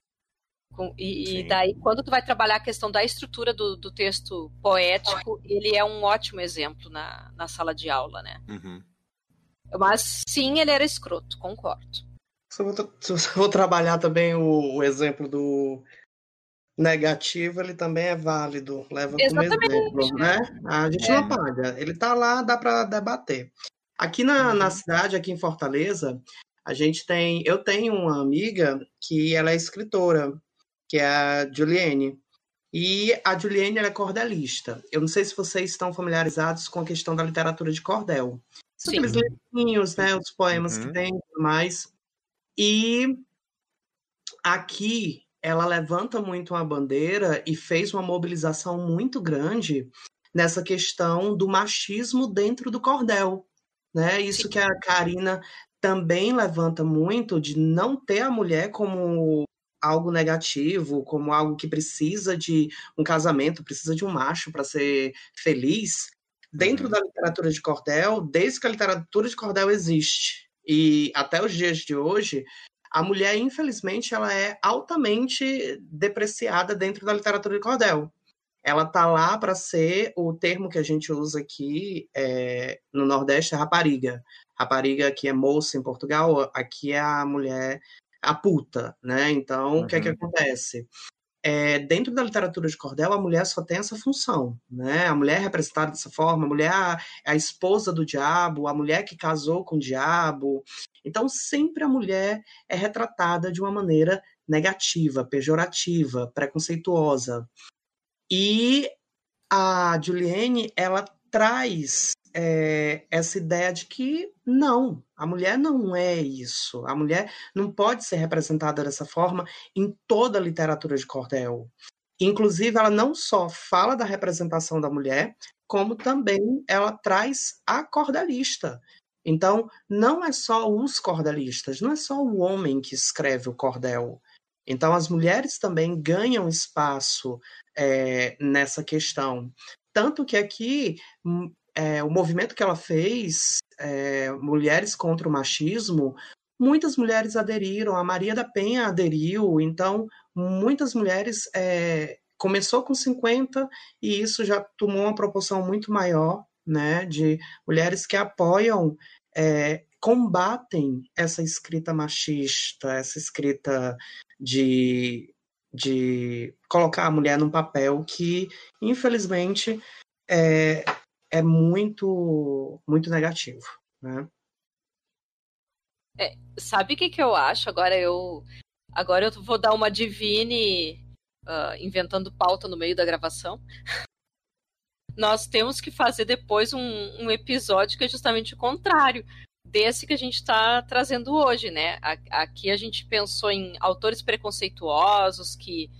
e, e, daí, quando tu vai trabalhar a questão da estrutura do, do texto poético, ele é um ótimo exemplo na, na sala de aula, né? Uhum. Mas sim, ele era escroto, concordo. Se eu vou, se eu vou trabalhar também o, o, exemplo do negativo, ele também é válido. Leva como exemplo, né? A gente é. não apaga. Ele tá lá, dá para debater. Aqui na, uhum. na cidade, aqui em Fortaleza, a gente tem. Eu tenho uma amiga que ela é escritora que é a Juliane. E a Juliane é cordelista. Eu não sei se vocês estão familiarizados com a questão da literatura de cordel. São aqueles livrinhos, né, os poemas uhum. que tem e tudo mais. E aqui ela levanta muito uma bandeira e fez uma mobilização muito grande nessa questão do machismo dentro do cordel. Né? Isso Sim. que a Karina também levanta muito de não ter a mulher como algo negativo, como algo que precisa de um casamento, precisa de um macho para ser feliz, dentro uhum. da literatura de cordel, desde que a literatura de cordel existe e até os dias de hoje, a mulher, infelizmente, ela é altamente depreciada dentro da literatura de cordel. Ela tá lá para ser o termo que a gente usa aqui é, no Nordeste é rapariga. Rapariga aqui é moça em Portugal, aqui é a mulher a puta, né? Então, uhum. o que é que uhum. acontece? É, dentro da literatura de cordel, a mulher só tem essa função, né? A mulher é representada dessa forma, a mulher é a esposa do diabo, a mulher que casou com o diabo. Então, sempre a mulher é retratada de uma maneira negativa, pejorativa, preconceituosa. E a Juliane, ela traz é, essa ideia de que não, a mulher não é isso. A mulher não pode ser representada dessa forma em toda a literatura de cordel. Inclusive, ela não só fala da representação da mulher, como também ela traz a cordelista. Então, não é só os cordelistas, não é só o homem que escreve o cordel. Então, as mulheres também ganham espaço é, nessa questão. Tanto que aqui hum, é, o movimento que ela fez, é, Mulheres contra o Machismo, muitas mulheres aderiram, a Maria da Penha aderiu, então muitas mulheres. É, começou com 50 e isso já tomou uma proporção muito maior, né, de mulheres que apoiam, é, combatem essa escrita machista, essa escrita de, de colocar a mulher num papel que, infelizmente, é, é muito, muito negativo, né? É, sabe o que, que eu acho? Agora eu, agora eu vou dar uma divine uh, inventando pauta no meio da gravação. <laughs> Nós temos que fazer depois um, um episódio que é justamente o contrário desse que a gente está trazendo hoje, né? Aqui a gente pensou em autores preconceituosos que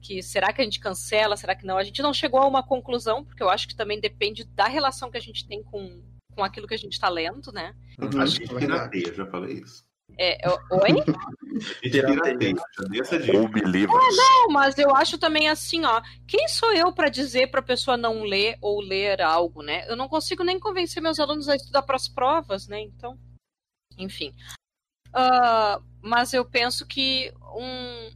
que será que a gente cancela, será que não? A gente não chegou a uma conclusão, porque eu acho que também depende da relação que a gente tem com, com aquilo que a gente está lendo, né? Uhum, a gente pirateia, já falei isso. É, eu, oi? <laughs> A gente pirateia, já dei essa dica. É, não, mas eu acho também assim, ó, quem sou eu para dizer para a pessoa não ler ou ler algo, né? Eu não consigo nem convencer meus alunos a estudar para as provas, né? Então, enfim. Uh, mas eu penso que um,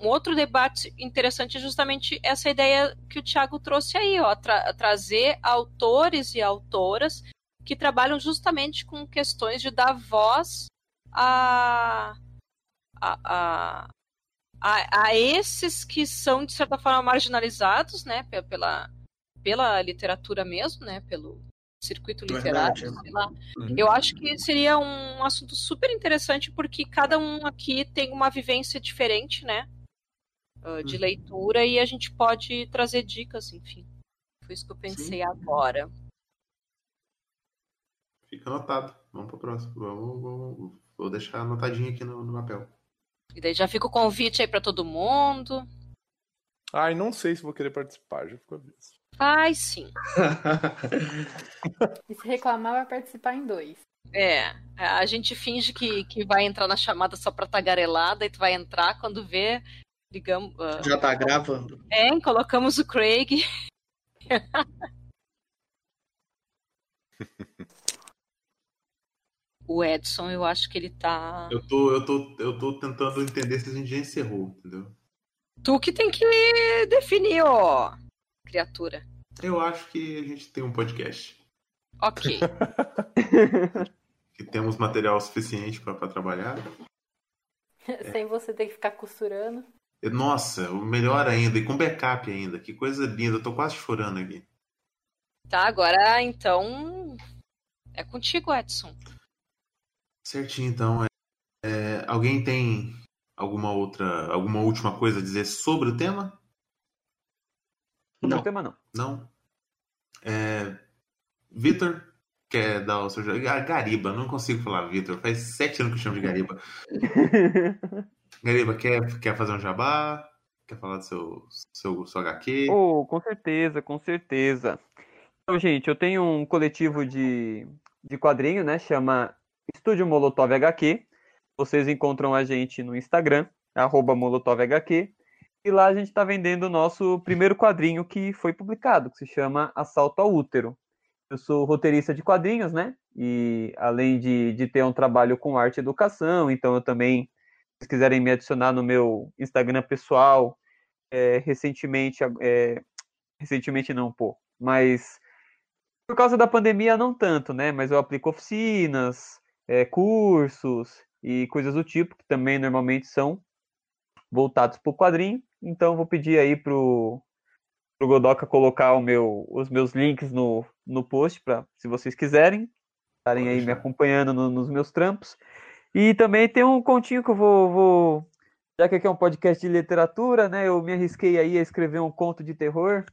um outro debate interessante é justamente essa ideia que o Thiago trouxe aí, ó, tra trazer autores e autoras que trabalham justamente com questões de dar voz a, a, a, a, a esses que são, de certa forma, marginalizados, né, pela, pela literatura mesmo, né, pelo circuito literário, Verdade. sei lá. Uhum. Eu acho que seria um assunto super interessante porque cada um aqui tem uma vivência diferente, né, uh, de uhum. leitura e a gente pode trazer dicas, enfim. Foi isso que eu pensei Sim. agora. Fica anotado. Vamos para o próximo. Vamos, vamos, vou deixar anotadinho aqui no, no papel. E daí já fica o convite aí para todo mundo. Ai, não sei se vou querer participar, já ficou aviso. Ai, sim. <laughs> e se reclamar, vai participar em dois. É, a gente finge que, que vai entrar na chamada só pra tagarelada e tu vai entrar quando vê, digamos. Uh... Já tá gravando. É, colocamos o Craig. <laughs> o Edson, eu acho que ele tá. Eu tô, eu tô, eu tô tentando entender se a gente já encerrou, entendeu? Tu que tem que definir, ó, criatura. Eu acho que a gente tem um podcast. Ok. <laughs> que temos material suficiente para trabalhar. <laughs> Sem você ter que ficar costurando. Nossa, o melhor ainda, e com backup ainda. Que coisa linda, eu tô quase chorando aqui. Tá, agora então. É contigo, Edson. Certinho, então. É, é, alguém tem alguma outra, alguma última coisa a dizer sobre o tema? Sobre não. o tema, não. Não? É, Vitor, quer dar o seu... Gariba, não consigo falar Vitor. Faz sete anos que eu chamo de Gariba. <laughs> Gariba, quer, quer fazer um jabá? Quer falar do seu, seu, seu HQ? Oh, com certeza, com certeza. Então, gente, eu tenho um coletivo de, de quadrinho, né? Chama Estúdio Molotov HQ. Vocês encontram a gente no Instagram, arroba MolotovHQ. E lá a gente está vendendo o nosso primeiro quadrinho que foi publicado, que se chama Assalto ao Útero. Eu sou roteirista de quadrinhos, né? E além de, de ter um trabalho com arte e educação, então eu também, vocês quiserem me adicionar no meu Instagram pessoal, é, recentemente, é, recentemente não, pô, mas por causa da pandemia não tanto, né? Mas eu aplico oficinas, é, cursos e coisas do tipo, que também normalmente são voltados para o quadrinho. Então vou pedir aí pro, pro Godoka colocar o meu, os meus links no, no post, para se vocês quiserem estarem aí me acompanhando no, nos meus trampos. E também tem um continho que eu vou, vou, Já que aqui é um podcast de literatura, né? Eu me arrisquei aí a escrever um conto de terror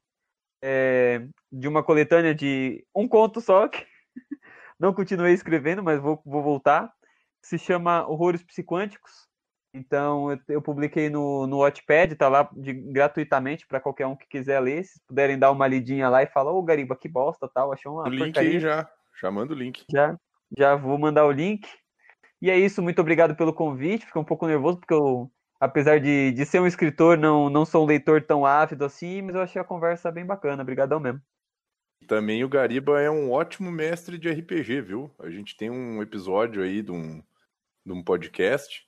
é, de uma coletânea de um conto só, que <laughs> não continuei escrevendo, mas vou, vou voltar. Se chama Horrores Psiquânticos. Então, eu, eu publiquei no, no Watchpad, tá lá de, gratuitamente para qualquer um que quiser ler. Se puderem dar uma lidinha lá e falar, ô Gariba, que bosta, tal, achou uma o link aí já, já manda o link. Já, já vou mandar o link. E é isso, muito obrigado pelo convite. Fiquei um pouco nervoso porque eu, apesar de, de ser um escritor, não, não sou um leitor tão ávido assim, mas eu achei a conversa bem bacana. Obrigadão mesmo. Também o Gariba é um ótimo mestre de RPG, viu? A gente tem um episódio aí de um, de um podcast.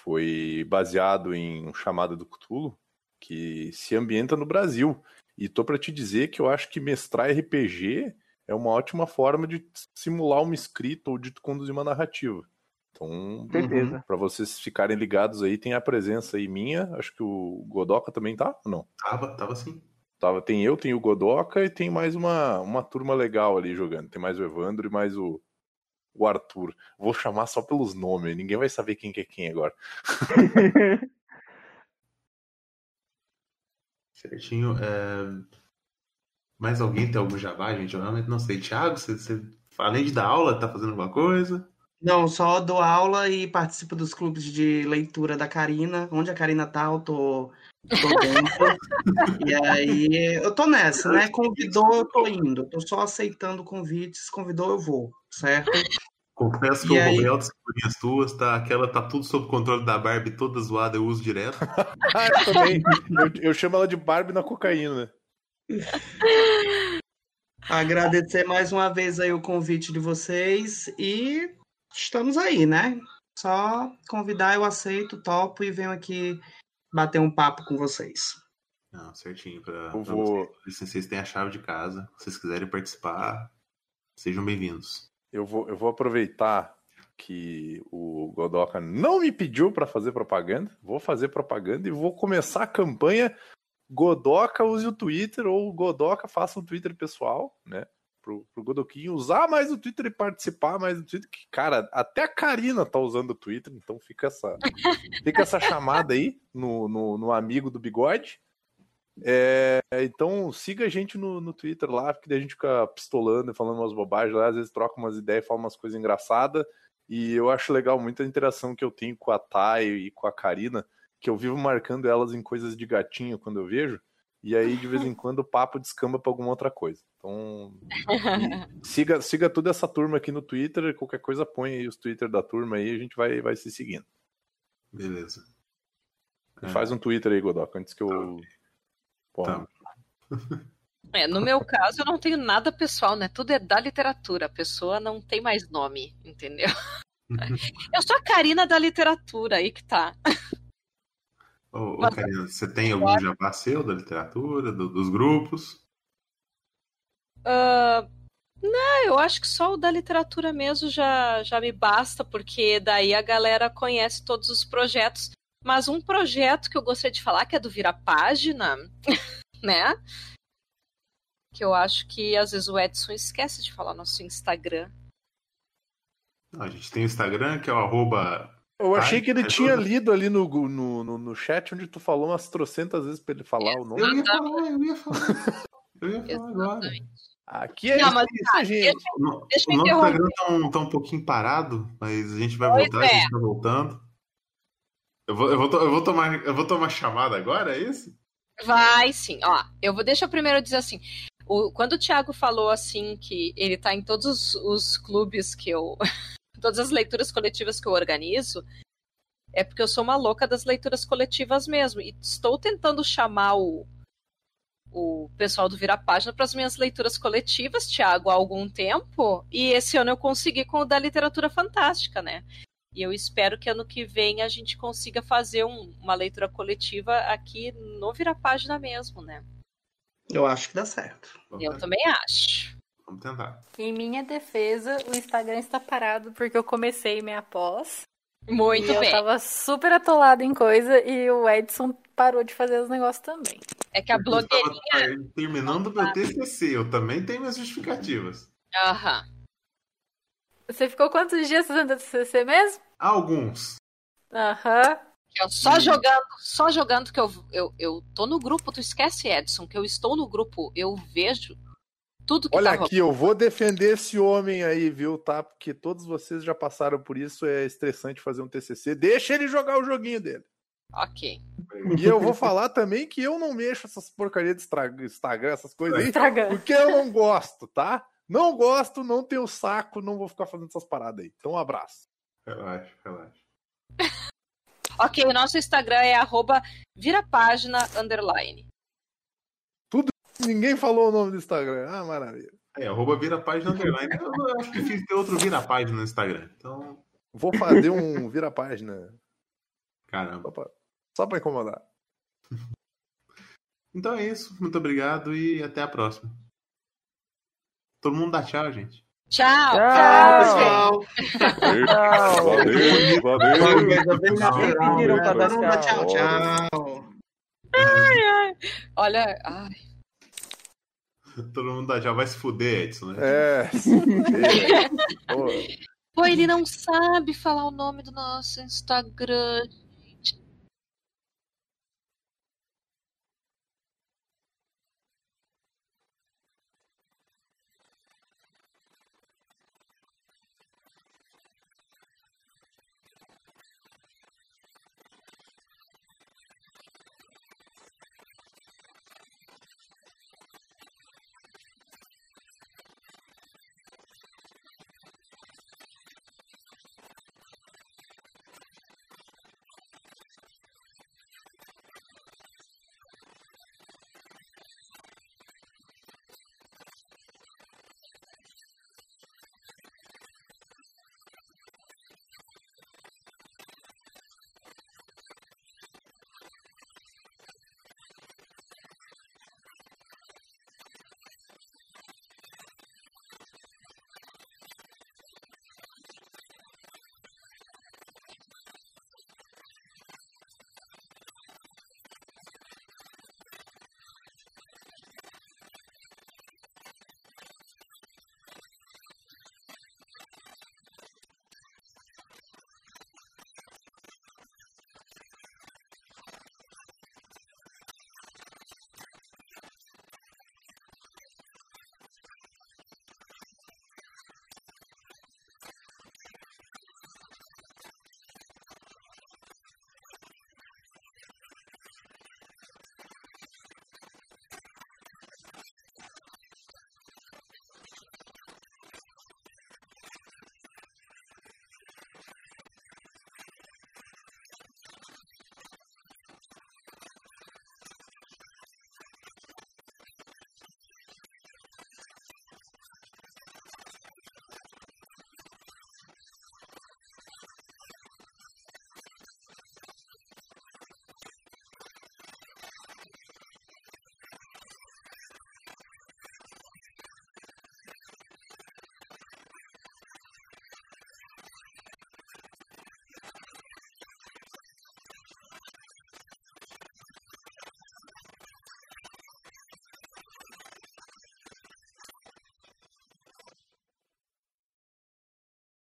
Foi baseado em um chamado do Cthulhu, que se ambienta no Brasil. E tô para te dizer que eu acho que mestrar RPG é uma ótima forma de simular uma escrita ou de conduzir uma narrativa. Então, para vocês ficarem ligados aí, tem a presença aí minha. Acho que o Godoka também tá ou não? Tava, tava sim. Tava, tem eu, tem o Godoka e tem mais uma, uma turma legal ali jogando. Tem mais o Evandro e mais o, o Arthur. Vou chamar só pelos nomes, ninguém vai saber quem que é quem agora. <laughs> Certinho. É... Mais alguém tem algum jabá, gente? Eu realmente não sei. Thiago, você, você, além de dar aula, tá fazendo alguma coisa? Não, só dou aula e participo dos clubes de leitura da Karina. Onde a Karina tá, eu tô, tô dentro. <laughs> e aí, eu tô nessa, né? Convidou, eu tô indo. Tô só aceitando convites. Convidou, eu vou, certo? Confesso que e eu aí... roubei altas figurinhas tuas, tá? Aquela tá tudo sob controle da Barbie, toda zoada, eu uso direto. <laughs> ah, eu também. Eu, eu chamo ela de Barbie na cocaína. Agradecer mais uma vez aí o convite de vocês e estamos aí, né? Só convidar, eu aceito, topo e venho aqui bater um papo com vocês. Não, certinho. Pra, Eu pra vou- vocês. Vocês têm a chave de casa. Se vocês quiserem participar, sejam bem-vindos. Eu vou, eu vou aproveitar que o Godoka não me pediu para fazer propaganda. Vou fazer propaganda e vou começar a campanha Godoka use o Twitter ou Godoka faça um Twitter pessoal, né? Pro, pro Godoquinho usar mais o Twitter e participar mais do Twitter. Que, cara, até a Karina tá usando o Twitter, então fica essa, <laughs> fica essa chamada aí no, no, no amigo do bigode. É, então siga a gente no, no Twitter lá, porque daí a gente fica pistolando e falando umas bobagens lá, às vezes troca umas ideias, fala umas coisas engraçadas. E eu acho legal muita interação que eu tenho com a Thay e com a Karina, que eu vivo marcando elas em coisas de gatinho quando eu vejo. E aí, de vez em <laughs> quando, o papo descamba pra alguma outra coisa. Então, <laughs> siga, siga toda essa turma aqui no Twitter. Qualquer coisa, põe aí os Twitter da turma aí, a gente vai, vai se seguindo. Beleza. E É. Faz um Twitter aí, Godoka, antes que eu. Pô, Tá. <laughs> É, no meu caso, eu não tenho nada pessoal, né? Tudo é da literatura. A pessoa não tem mais nome, entendeu? Eu sou a Karina da literatura, aí que tá. Ô, Karina, você tem algum jabá seu da literatura, do- dos grupos? Ah, não, eu acho que só o da literatura mesmo já, já me basta, porque daí a galera conhece todos os projetos. Mas um projeto que eu gostaria de falar, que é do Vira Página, <laughs> né? Que eu acho que às vezes o Edson esquece de falar nosso Instagram. Não, a gente tem o Instagram, que é o arroba. Eu achei Ai, que ele é tinha tudo. lido ali no, no, no, no chat onde tu falou umas trocentas vezes pra ele falar o nome. Eu ia falar, eu ia falar. Eu ia falar agora. Exatamente. Aqui é Não, isso, mas isso, tá, gente. O no- Deixa o eu nosso. Instagram tá um, tá um pouquinho parado, mas a gente vai Pois voltar, é. a gente tá voltando. Eu vou, eu, vou, eu, vou tomar, eu vou tomar chamada agora, é isso? Vai sim, ó. Eu vou deixa eu primeiro dizer assim. o- quando o Thiago falou assim que ele tá em todos os, os clubes que eu. Todas as leituras coletivas que eu organizo, é porque eu sou uma louca das leituras coletivas mesmo. E estou tentando chamar o, o pessoal do Vira Página para as minhas leituras coletivas, Thiago, há algum tempo. E esse ano eu consegui com o da literatura fantástica, né? E eu espero que ano que vem a gente consiga fazer um- uma leitura coletiva aqui no Vira Página mesmo, né? Eu acho que dá certo. Eu também acho. Vamos tentar. Em minha defesa, o Instagram está parado porque eu comecei minha pós. Muito e eu bem. tava super atolada em coisa e o Edson parou de fazer os negócios também. É que a Eu estava blogueirinha. terminando meu TCC, eu também tenho minhas justificativas. Aham. Você ficou quantos dias fazendo TCC mesmo? Alguns. Aham. Eu só jogando, só jogando que eu, eu, eu tô no grupo, tu esquece, Edson, que eu estou no grupo, eu vejo tudo que Olha tá aqui, eu vou defender esse homem aí, viu, tá? Porque todos vocês já passaram por isso, é estressante fazer um TCC. Deixa ele jogar o joguinho dele. Ok. E eu vou falar também que eu não mexo essas porcarias de Instagram, essas coisas aí, Instagram. porque eu não gosto, tá? Não gosto, não tenho saco, não vou ficar fazendo essas paradas aí. Então, um abraço. Relaxa, relaxa. <laughs> Ok, o nosso Instagram é arroba virapágina underline. Ninguém falou o nome do Instagram. Ah, maravilha. É, arroba vira página underline. Eu, acho difícil ter outro vira página no Instagram. Então, Vou fazer um vira-página caramba. só pra, só pra incomodar. <laughs> Então é isso. Muito obrigado e até a próxima. Todo mundo dá tchau, gente. Tchau! Tchau. pessoal. Tchau. Valeu, valeu. Tchau. tchau, tchau. Olha, ai, <laughs> Todo mundo tchau. Vai se fuder, Edson, né? É. se <laughs> fuder. Pô, Pô, ele não sabe falar o nome do nosso Instagram.